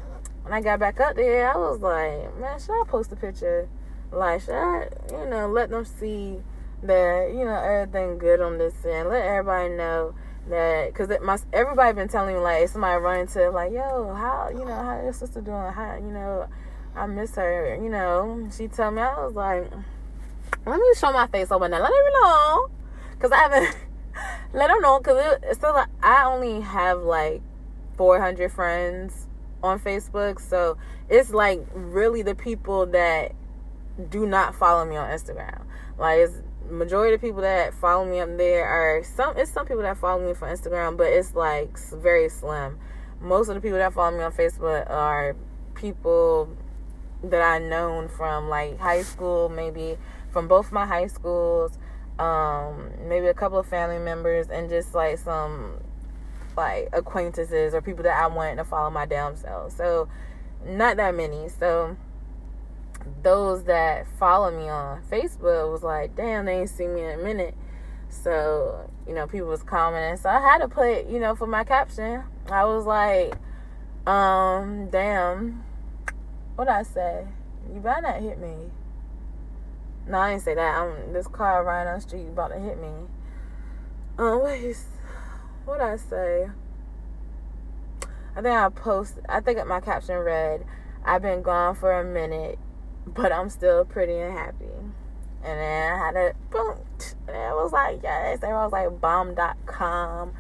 when I got back up there, I was like, man, should I post a picture? Like, you know, let them see that, you know, everything good on this end. Let everybody know that, because my everybody been telling me, like, somebody running to, like, yo, how, you know, how your sister doing? How, you know, I miss her. You know, she told me, I was like, let me show my face over now. Let them know. Because I haven't, let them know. Because it, it's still like, I only have, like, 400 friends on Facebook. So it's like really the people that do not follow me on Instagram. Like it's majority of people that follow me up there are some it's some people that follow me for Instagram, but it's like very slim. Most of the people that follow me on Facebook are people that I known from like high school, maybe from both my high schools, um, maybe a couple of family members, and just like some like acquaintances or people that I want to follow my damn self. So not that many. So those that follow me on Facebook was like, damn, they ain't seen me in a minute. So, you know, people was commenting. So I had to put, you know, for my caption, I was like, um, damn, what I say? You better not hit me. No, I didn't say that. I'm this car riding on the street about to hit me. Um, what I say? I think I post. I think my caption read, "I've been gone for a minute but I'm still pretty and happy. And then I had a boom. And it was like, yes. Everyone was like, bomb.com,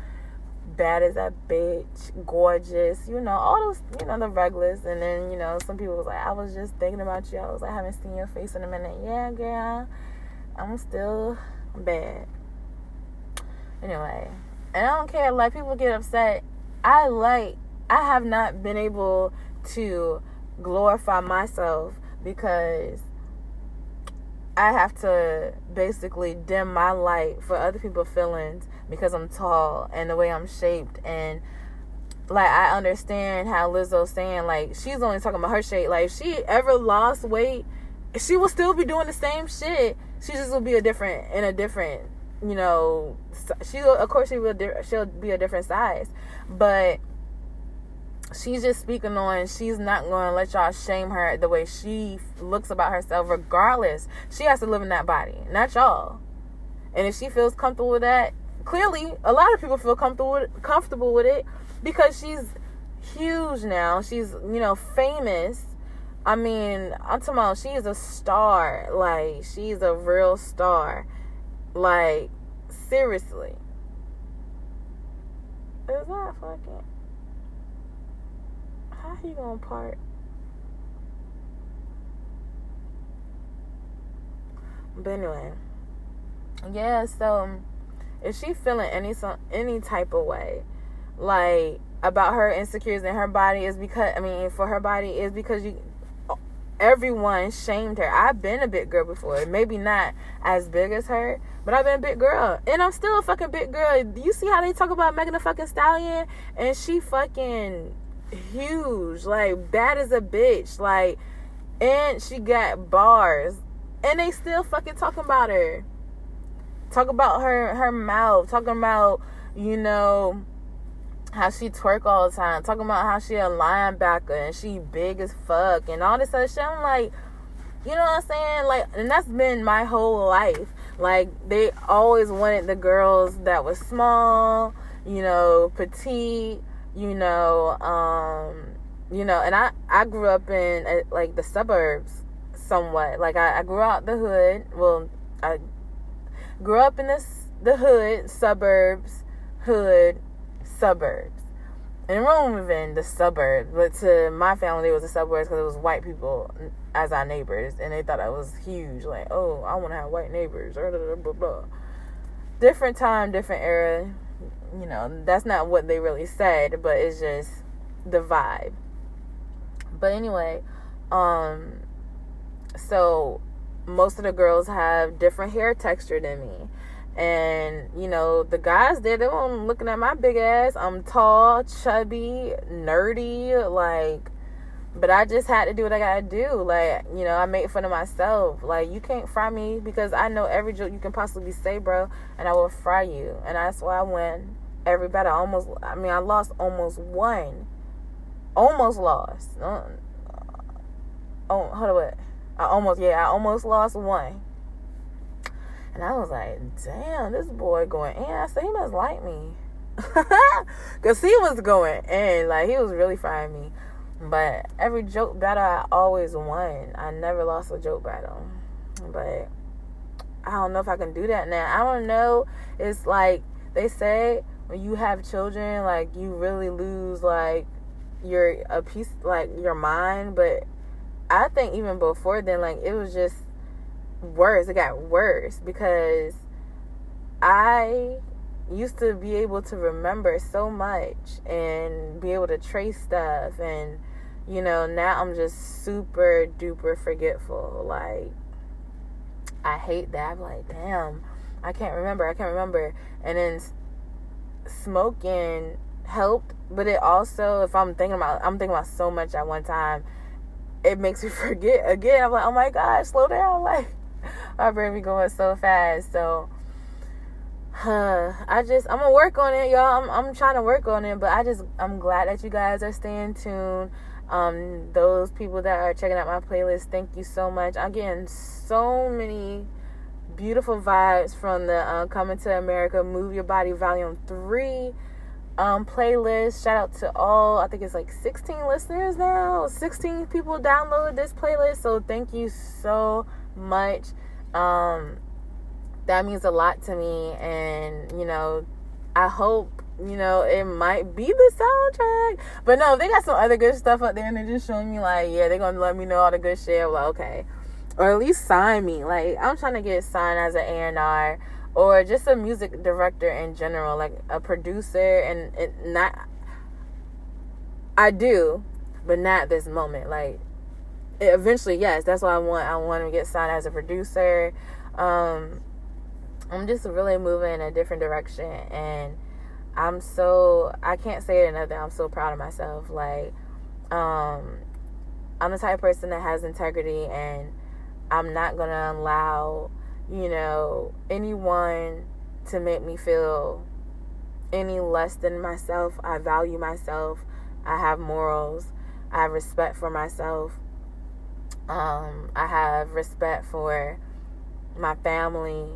bad as a bitch, gorgeous, you know, all those, you know, the regulars. And then, you know, some people was like, I was just thinking about you. I was like, I haven't seen your face in a minute. Yeah, girl, I'm still bad. Anyway, and I don't care. Like, people get upset. I like, I have not been able to glorify myself because I have to basically dim my light for other people's feelings because I'm tall and the way I'm shaped and like I understand how Lizzo's saying like she's only talking about her shape. Like if she ever lost weight, she will still be doing the same shit. She just will be a different in a different, you know. She of course she will she'll be a different size, but she's just speaking on she's not going to let y'all shame her the way she looks about herself regardless she has to live in that body not y'all and if she feels comfortable with that clearly a lot of people feel comfortable with, comfortable with it because she's huge now. She's you know famous. I mean, I'm talking about she is a star. Like she's a real star. Like seriously. Is that fucking? How you gonna part? But anyway, yeah. So, um, is she feeling any some any type of way, like about her insecurities in her body? Is because I mean, for her body is because you everyone shamed her. I've been a big girl before. Maybe not as big as her, but I've been a big girl. And I'm still a fucking big girl. You see how they talk about Megan the fucking Stallion? And she fucking huge. Like bad as a bitch. Like and she got bars. And they still fucking talking about her. Talk about her her mouth. Talking about, you know, how she twerk all the time, talking about how she a linebacker and she big as fuck and all this other shit. I'm like, you know what I'm saying? Like, and that's been my whole life. Like, they always wanted the girls that was small, you know, petite, you know, um, you know, and I I grew up in uh, like the suburbs somewhat. Like I, I grew out the hood. Well, I grew up in this the hood suburbs hood suburbs. In the suburbs, but to my family, it was the suburbs because it was white people as our neighbors, and they thought it was huge. Like, oh, I want to have white neighbors. Blah, blah, blah, blah. Different time, different era. You know, that's not what they really said, but it's just the vibe. But anyway, um, so most of the girls have different hair texture than me and you know, the guys there, they weren't looking at my big ass. I'm tall, chubby, nerdy, like but I just had to do what I gotta do. Like, you know, I made fun of myself. Like, you can't fry me because I know every joke you can possibly say, bro, and I will fry you. And that's why I win every battle. I almost, I mean, I lost almost one. Almost lost. Uh, oh, hold on, wait. I almost, yeah, I almost lost one. And I was like, damn, this boy going in. I said, he must like me. Because he was going in. Like, he was really frying me. But every joke battle, I always won. I never lost a joke battle. But I don't know if I can do that now. I don't know. It's like they say when you have children, like, you really lose, like, your a piece, like, your mind. But I think even before then, like, it was just worse. It got worse because I used to be able to remember so much and be able to trace stuff. And you know now i'm just super duper forgetful. Like i hate that. I'm like damn i can't remember. I can't remember. And then smoking helped but it also if i'm thinking about i'm thinking about so much at one time it makes me forget again i'm like oh my god slow down like my brain be going so fast. So, huh, I just I'm gonna work on it, y'all. I'm I'm trying to work on it, but I just I'm glad that you guys are staying tuned. Um, those people that are checking out my playlist, thank you so much. I'm getting so many beautiful vibes from the uh, Coming to America Move Your Body Volume Three um, playlist. Shout out to all, I think it's like 16 listeners now. 16 people downloaded this playlist. So thank you so much. Um, that means a lot to me, and you know, I hope you know it might be the soundtrack. But no, they got some other good stuff up there, and they're just showing me like, yeah, they're gonna let me know all the good shit. Like, okay, or at least sign me. Like, I'm trying to get signed as an A&R or just a music director in general, like a producer, and not. I do, but not this moment. Like eventually, yes, that's what I want. I want to get signed as a producer. Um, I'm just really moving in a different direction, and I'm so I can't say it enough that I'm so proud of myself. Like, um, I'm the type of person that has integrity, and I'm not gonna allow you know anyone to make me feel any less than myself. I value myself. I have morals. I have respect for myself. Um, I have respect for my family.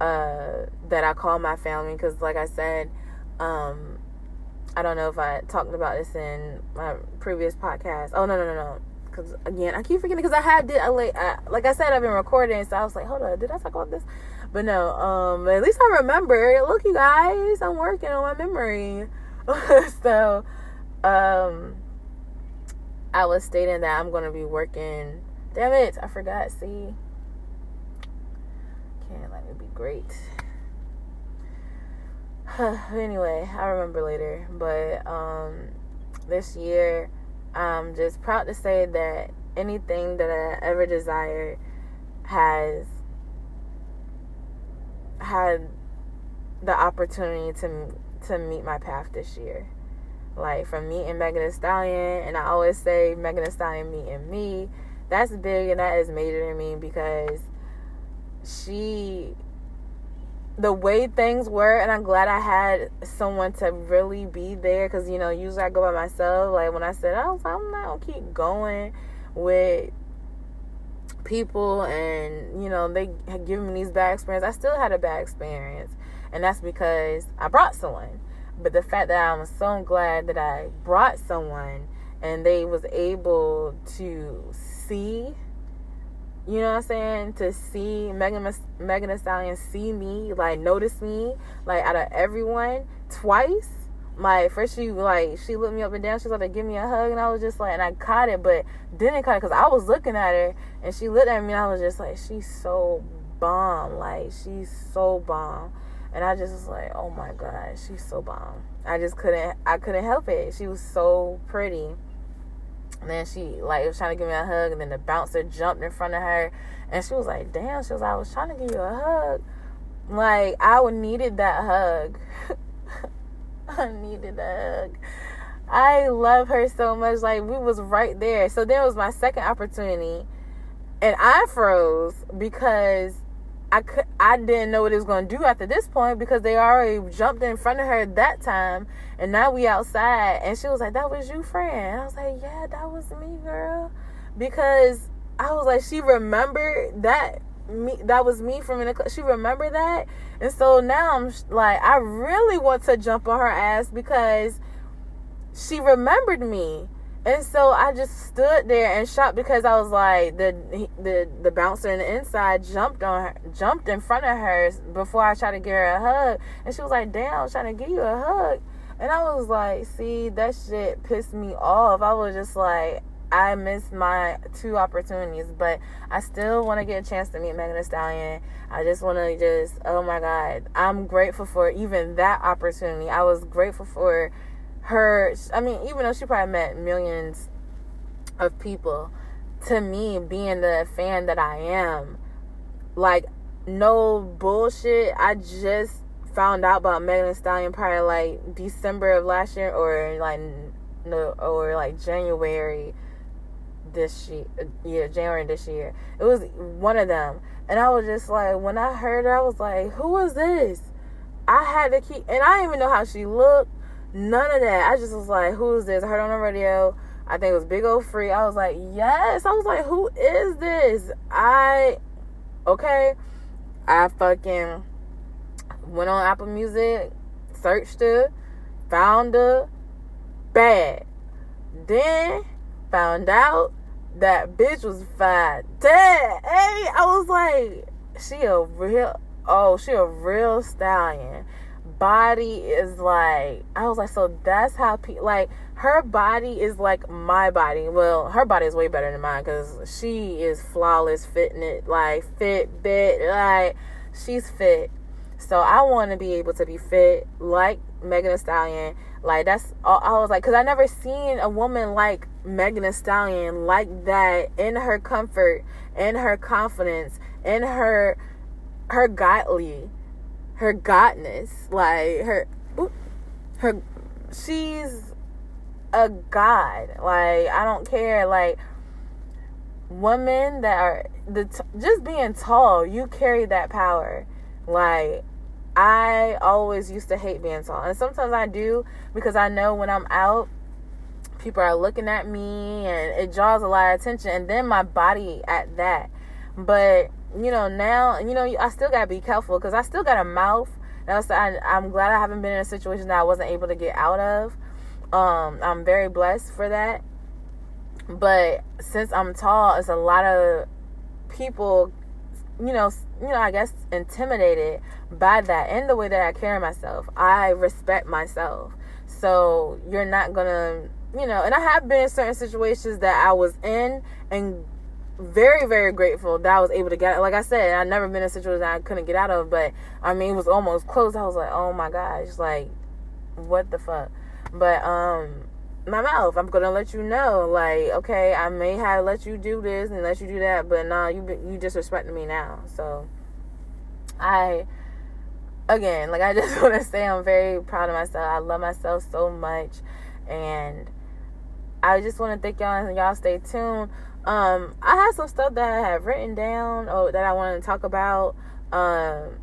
Uh, that I call my family because, like I said, um, I don't know if I talked about this in my previous podcast. Oh no no no no! Because again, I keep forgetting because I had did like I, like I said I've been recording, so I was like, hold on, did I talk about this? But no, um, at least I remember. Look, you guys, I'm working on my memory. so, um, I was stating that I'm gonna be working. Damn it, I forgot. See, can't let me be great. anyway, I remember later. But um, this year, I'm just proud to say that anything that I ever desired has had the opportunity to to meet my path this year. Like from meeting Megan Thee Stallion, and I always say Megan Thee Stallion meeting me. That's big and that is major to me because she the way things were and i'm glad i had someone to really be there because you know usually i go by myself. Like when i said i was like i'm not gonna keep going with people and you know they had given me these bad experiences i still had a bad experience. And that's because i brought someone. But the fact that i'm so glad that i brought someone and they was able to see you know what I'm saying? To see Megan Megan Thee Stallion see me, like notice me, like out of everyone twice. Like first she like she looked me up and down. She was like, "Give me a hug," and I was just like, and I caught it, but didn't caught it because I was looking at her and she looked at me. and I was just like, "She's so bomb, like she's so bomb," and I just was like, "Oh my god, she's so bomb." I just couldn't I couldn't help it. She was so pretty and then she like was trying to give me a hug, and then the bouncer jumped in front of her, and she was like, "Damn!" She was like, "I was trying to give you a hug." Like I would needed that hug. I needed that hug. I love her so much. Like we was right there. So then it was my second opportunity, and I froze because I could I didn't know what it was gonna do after this point because they already jumped in front of her that time and now we outside and she was like, That was you, friend. And I was like, Yeah, that was me, girl. Because I was like, she remembered that me that was me from in she remembered that and so now i'm like i really want to jump on her ass because she remembered me and so I just stood there and shot because I was like the the the bouncer in the inside jumped on her, jumped in front of her before I tried to give her a hug, and she was like, "Damn, I'm trying to give you a hug," and I was like, "See, that shit pissed me off." I was just like, I missed my two opportunities, but I still want to get a chance to meet Megan Thee Stallion. I just want to just, oh my God, I'm grateful for even that opportunity. I was grateful for her i mean even though she probably met millions of people to me being the fan that i am like no bullshit i just found out about megan Thee stallion probably like december of last year or like no or like january this year yeah january this year. It was one of them. And i was just like when i heard her i was like who is this? I had to keep and i didn't even know how she looked None of that. I just was like, who's this? I heard on the radio. I think it was Big O Free. I was like, yes. I was like, who is this? I, okay. I fucking went on Apple Music, searched her, found her, bad. Then found out that bitch was fat dead. Hey, I was like, she a real, oh, she a real stallion body is like I was like so that's how pe- like her body is like my body. Well, her body is way better than mine cuz she is flawless fitness like fit bit like she's fit. So I want to be able to be fit like Megan Thee Stallion. Like that's all I was like cuz I never seen a woman like Megan Thee Stallion like that in her comfort, in her confidence, in her her godly her godness, like her, her, she's a god. Like I don't care. Like women that are the just being tall, you carry that power. Like I always used to hate being tall, and sometimes I do because I know when I'm out, people are looking at me, and it draws a lot of attention. And then my body at that, but you know, now, you know, I still gotta be careful because I still got a mouth. I, I'm glad I haven't been in a situation that I wasn't able to get out of. Um, I'm very blessed for that. But since I'm tall, it's a lot of people, you know, you know, I guess intimidated by that and the way that I carry myself. I respect myself. So you're not gonna, you know, and I have been in certain situations that I was in and very very grateful that I was able to get like I said I never been in a situation I couldn't get out of but I mean it was almost close. I was like oh my gosh like what the fuck? But um my mouth I'm gonna let you know like okay I may have let you do this and let you do that but nah you you disrespecting me now. So I again like I just want to say I'm very proud of myself. I love myself so much and I just want to thank y'all and y'all stay tuned um, I had some stuff that I have written down or that I wanted to talk about. Um,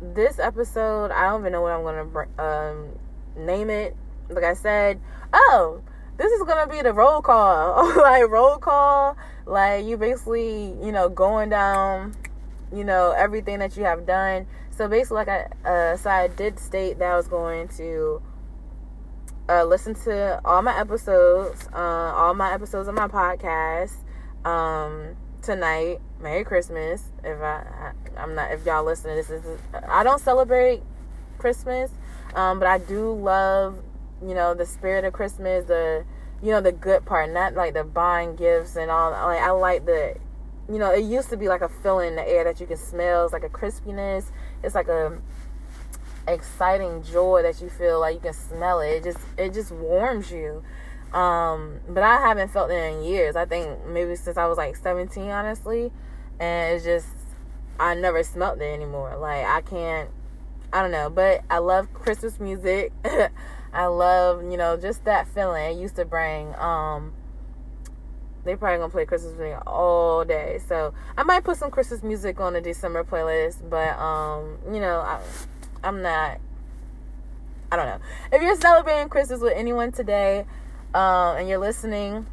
this episode, I don't even know what I'm gonna um, name it. Like I said, oh, this is gonna be the roll call, like roll call. Like you basically, you know, going down, you know, everything that you have done. So basically, like I, uh, so I did state that I was going to uh, listen to all my episodes, uh, all my episodes of my podcast um, tonight. Merry Christmas! If I, I am not if y'all listening, this is I don't celebrate Christmas, um, but I do love you know the spirit of Christmas, the you know the good part, not like the buying gifts and all. Like I like the you know it used to be like a feeling in the air that you can smell. It's like a crispiness. It's like a exciting joy that you feel like you can smell it. It just it just warms you. Um, but I haven't felt it in years. I think maybe since I was like 17, honestly. And it's just I never smelt it anymore. Like I can't I don't know, but I love Christmas music. I love, you know, just that feeling it used to bring. Um they probably gonna play Christmas music all day. So I might put some Christmas music on the December playlist, but um, you know, I I'm not. I don't know. If you're celebrating Christmas with anyone today, um, and you're listening,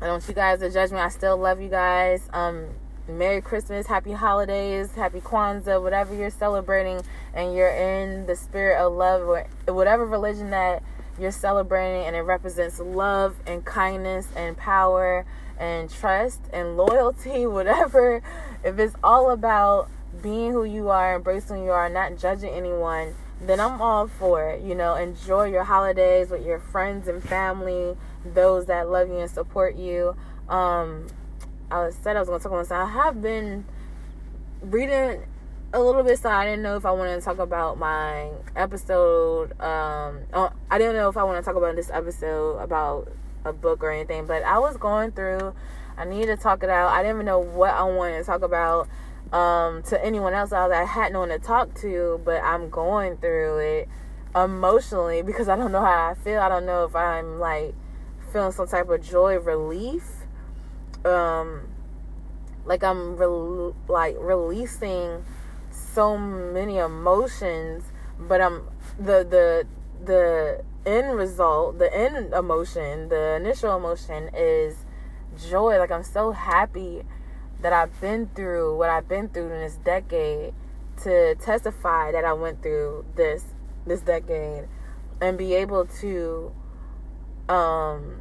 I don't want you guys to judge me. I still love you guys. Um, Merry Christmas, Happy Holidays, Happy Kwanzaa, whatever you're celebrating, and you're in the spirit of love, or whatever religion that you're celebrating, and it represents love and kindness and power and trust and loyalty, whatever. If it's all about being who you are, embracing who you are, not judging anyone, then I'm all for it. You know, enjoy your holidays with your friends and family, those that love you and support you. Um, I said I was going to talk about this. I have been reading a little bit, so I didn't know if I wanted to talk about my episode. Um, oh, I didn't know if I want to talk about this episode about a book or anything, but I was going through. I needed to talk it out. I didn't even know what I wanted to talk about um, to anyone else I, I had no one to talk to, but I'm going through it emotionally because I don't know how I feel. I don't know if I'm like feeling some type of joy, relief, um, like I'm re- like releasing so many emotions, but I'm the the the end result, the end emotion, the initial emotion is joy. Like I'm so happy that I've been through, what I've been through in this decade, to testify that I went through this this decade, and be able to um,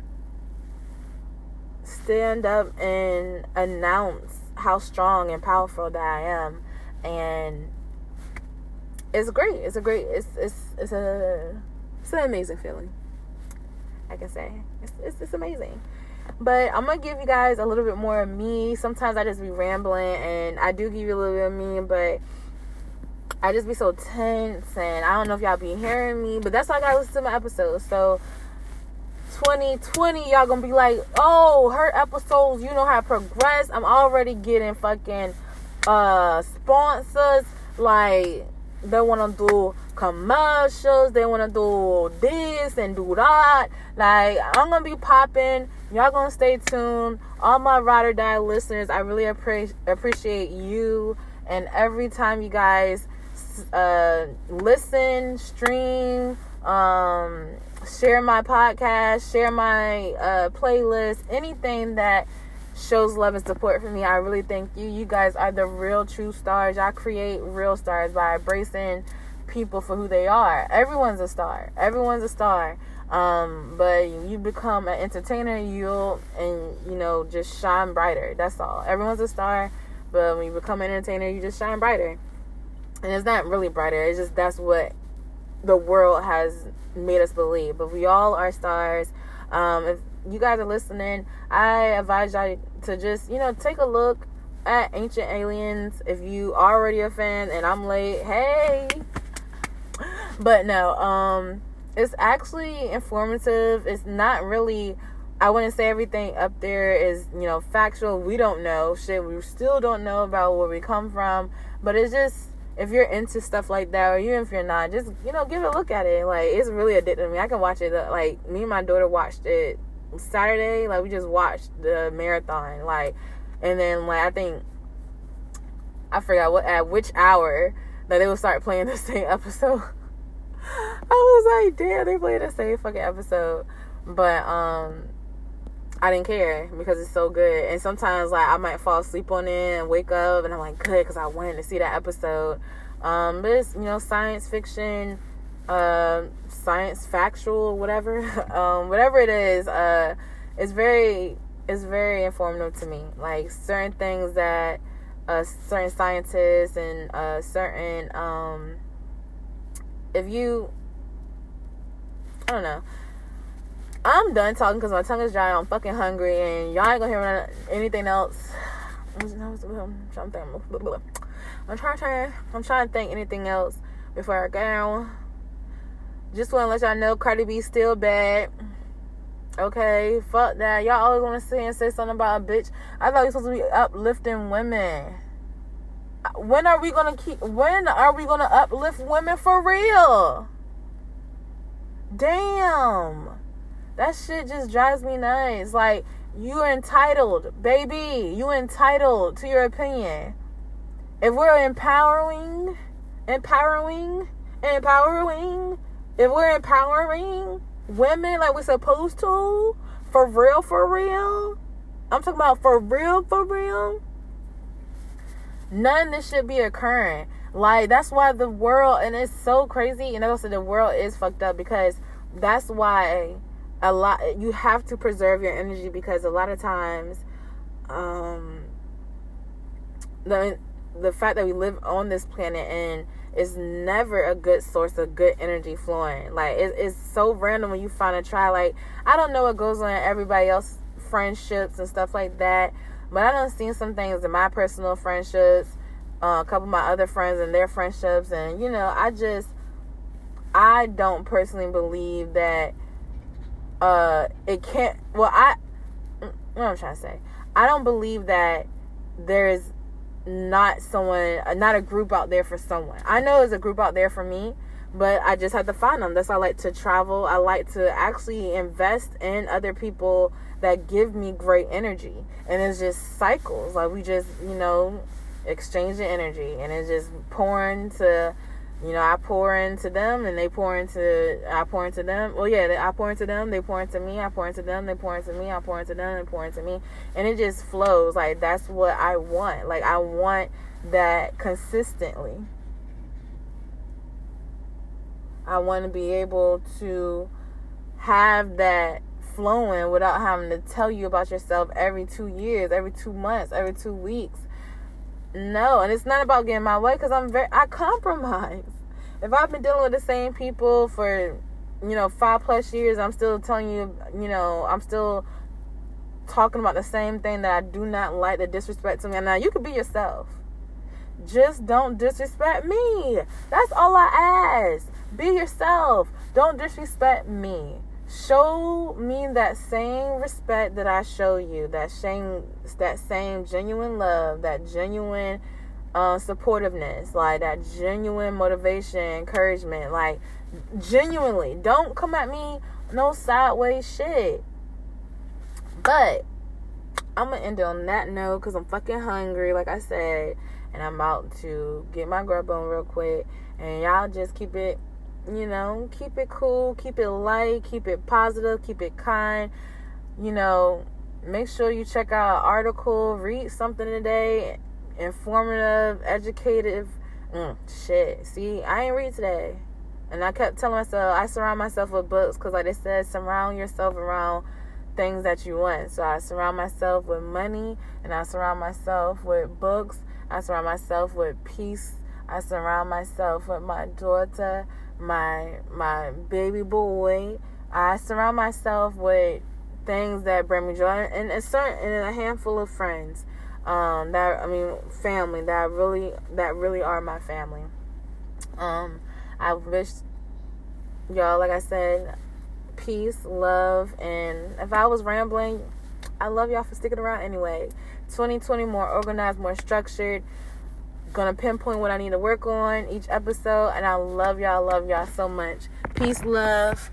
stand up and announce how strong and powerful that I am, and it's great. It's a great. It's it's it's a it's an amazing feeling. I can say it's it's, it's amazing. But I'm gonna give you guys a little bit more of me. Sometimes I just be rambling, and I do give you a little bit of me, but I just be so tense, and I don't know if y'all be hearing me, but that's why I gotta listen to my episodes. So 2020, y'all gonna be like, oh, her episodes, you know how to progress. I'm already getting fucking uh sponsors like they want to do commercials they want to do this and do that like i'm gonna be popping y'all gonna stay tuned all my ride or die listeners i really appre- appreciate you and every time you guys uh, listen stream um, share my podcast share my uh, playlist anything that shows love and support for me. I really thank you. You guys are the real true stars. Y'all create real stars by embracing people for who they are. Everyone's a star. Everyone's a star. Um, but you become an entertainer, you'll and you know just shine brighter. That's all. Everyone's a star, but when you become an entertainer, you just shine brighter. And it's not really brighter. It's just that's what the world has made us believe. But we all are stars. Um, if you guys are listening, I advise y'all to just you know take a look at Ancient Aliens. If you are already a fan and I'm late, hey. But no, um it's actually informative. It's not really I wouldn't say everything up there is, you know, factual. We don't know. Shit, we still don't know about where we come from. But it's just if you're into stuff like that or even if you're not, just you know, give a look at it. Like it's really addicting to me. I can watch it uh, like me and my daughter watched it Saturday, like we just watched the marathon. Like and then like I think I forgot what at which hour that they would start playing the same episode. I was like, damn, they played the same fucking episode. But um I didn't care because it's so good. And sometimes like I might fall asleep on it and wake up and I'm like, good, because I wanted to see that episode. Um, but it's you know science fiction, uh, science factual, whatever, um, whatever it is. Uh, it's very it's very informative to me. Like certain things that uh, certain scientists and uh, certain um, if you I don't know. I'm done talking because my tongue is dry. I'm fucking hungry, and y'all ain't gonna hear anything else. I'm trying to think. I'm trying, trying, I'm trying to think anything else before I go. Just want to let y'all know Cardi B still bad. Okay, fuck that. Y'all always want to say and say something about a bitch. I thought you supposed to be uplifting women. When are we gonna keep when are we gonna uplift women for real? Damn. That shit just drives me nuts. Like you're entitled baby. You entitled to your opinion. If we're empowering empowering empowering if we're empowering women like we're supposed to for real for real i'm talking about for real for real None this should be occurring. Like that's why the world and it's so crazy. And also the world is fucked up because that's why a lot you have to preserve your energy because a lot of times um the the fact that we live on this planet and it's never a good source of good energy flowing. Like it, it's so random when you find a try. Like I don't know what goes on in everybody else friendships and stuff like that. But I done seen some things in my personal friendships, uh, a couple of my other friends and their friendships, and you know, I just I don't personally believe that uh it can't. Well, I what I'm trying to say, I don't believe that there's not someone, uh, not a group out there for someone. I know there's a group out there for me, but I just have to find them. That's why I like to travel. I like to actually invest in other people that give me great energy. And it's just cycles. Like we just, you know, exchange the energy and it's just pouring to you know, I pour into them and they pour into I pour into them. Well yeah, I pour into them, they pour into me, I pour into them, they pour into me, I pour into them, they pour into me. And it just flows. Like that's what I want. Like I want that consistently. I want to be able to have that flowing without having to tell you about yourself every two years, every two months, every two weeks. No, and it's not about getting my way because I'm very I compromise. If I've been dealing with the same people for you know five plus years, I'm still telling you, you know, I'm still talking about the same thing that I do not like the disrespect to me. Now you can be yourself. Just don't disrespect me. That's all I ask. Be yourself. Don't disrespect me show me that same respect that I show you, that same that same genuine love, that genuine uh, supportiveness, like that genuine motivation, encouragement, like genuinely. Don't come at me no sideways shit. But I'm gonna end on that note because I'm fucking hungry, like I said, and I'm out to get my grub on real quick. And y'all just keep it you know, keep it cool, keep it light, keep it positive, keep it kind. You know, make sure you check out an article, read something today, informative, educative. Mm, shit. See, I ain't read today. And I kept telling myself, I surround myself with books because, like they said, surround yourself around things that you want. So I surround myself with money and I surround myself with books. I surround myself with peace. I surround myself with my daughter, my my baby boy. I surround myself with things that bring me joy and a certain and a handful of friends. Um, that I mean family that really that really are my family. Um, I wish y'all like I said peace, love, and if I was rambling, I love y'all for sticking around anyway. 2020 more organized, more structured. Gonna pinpoint what I need to work on each episode, and I love y'all, love y'all so much. Peace, love.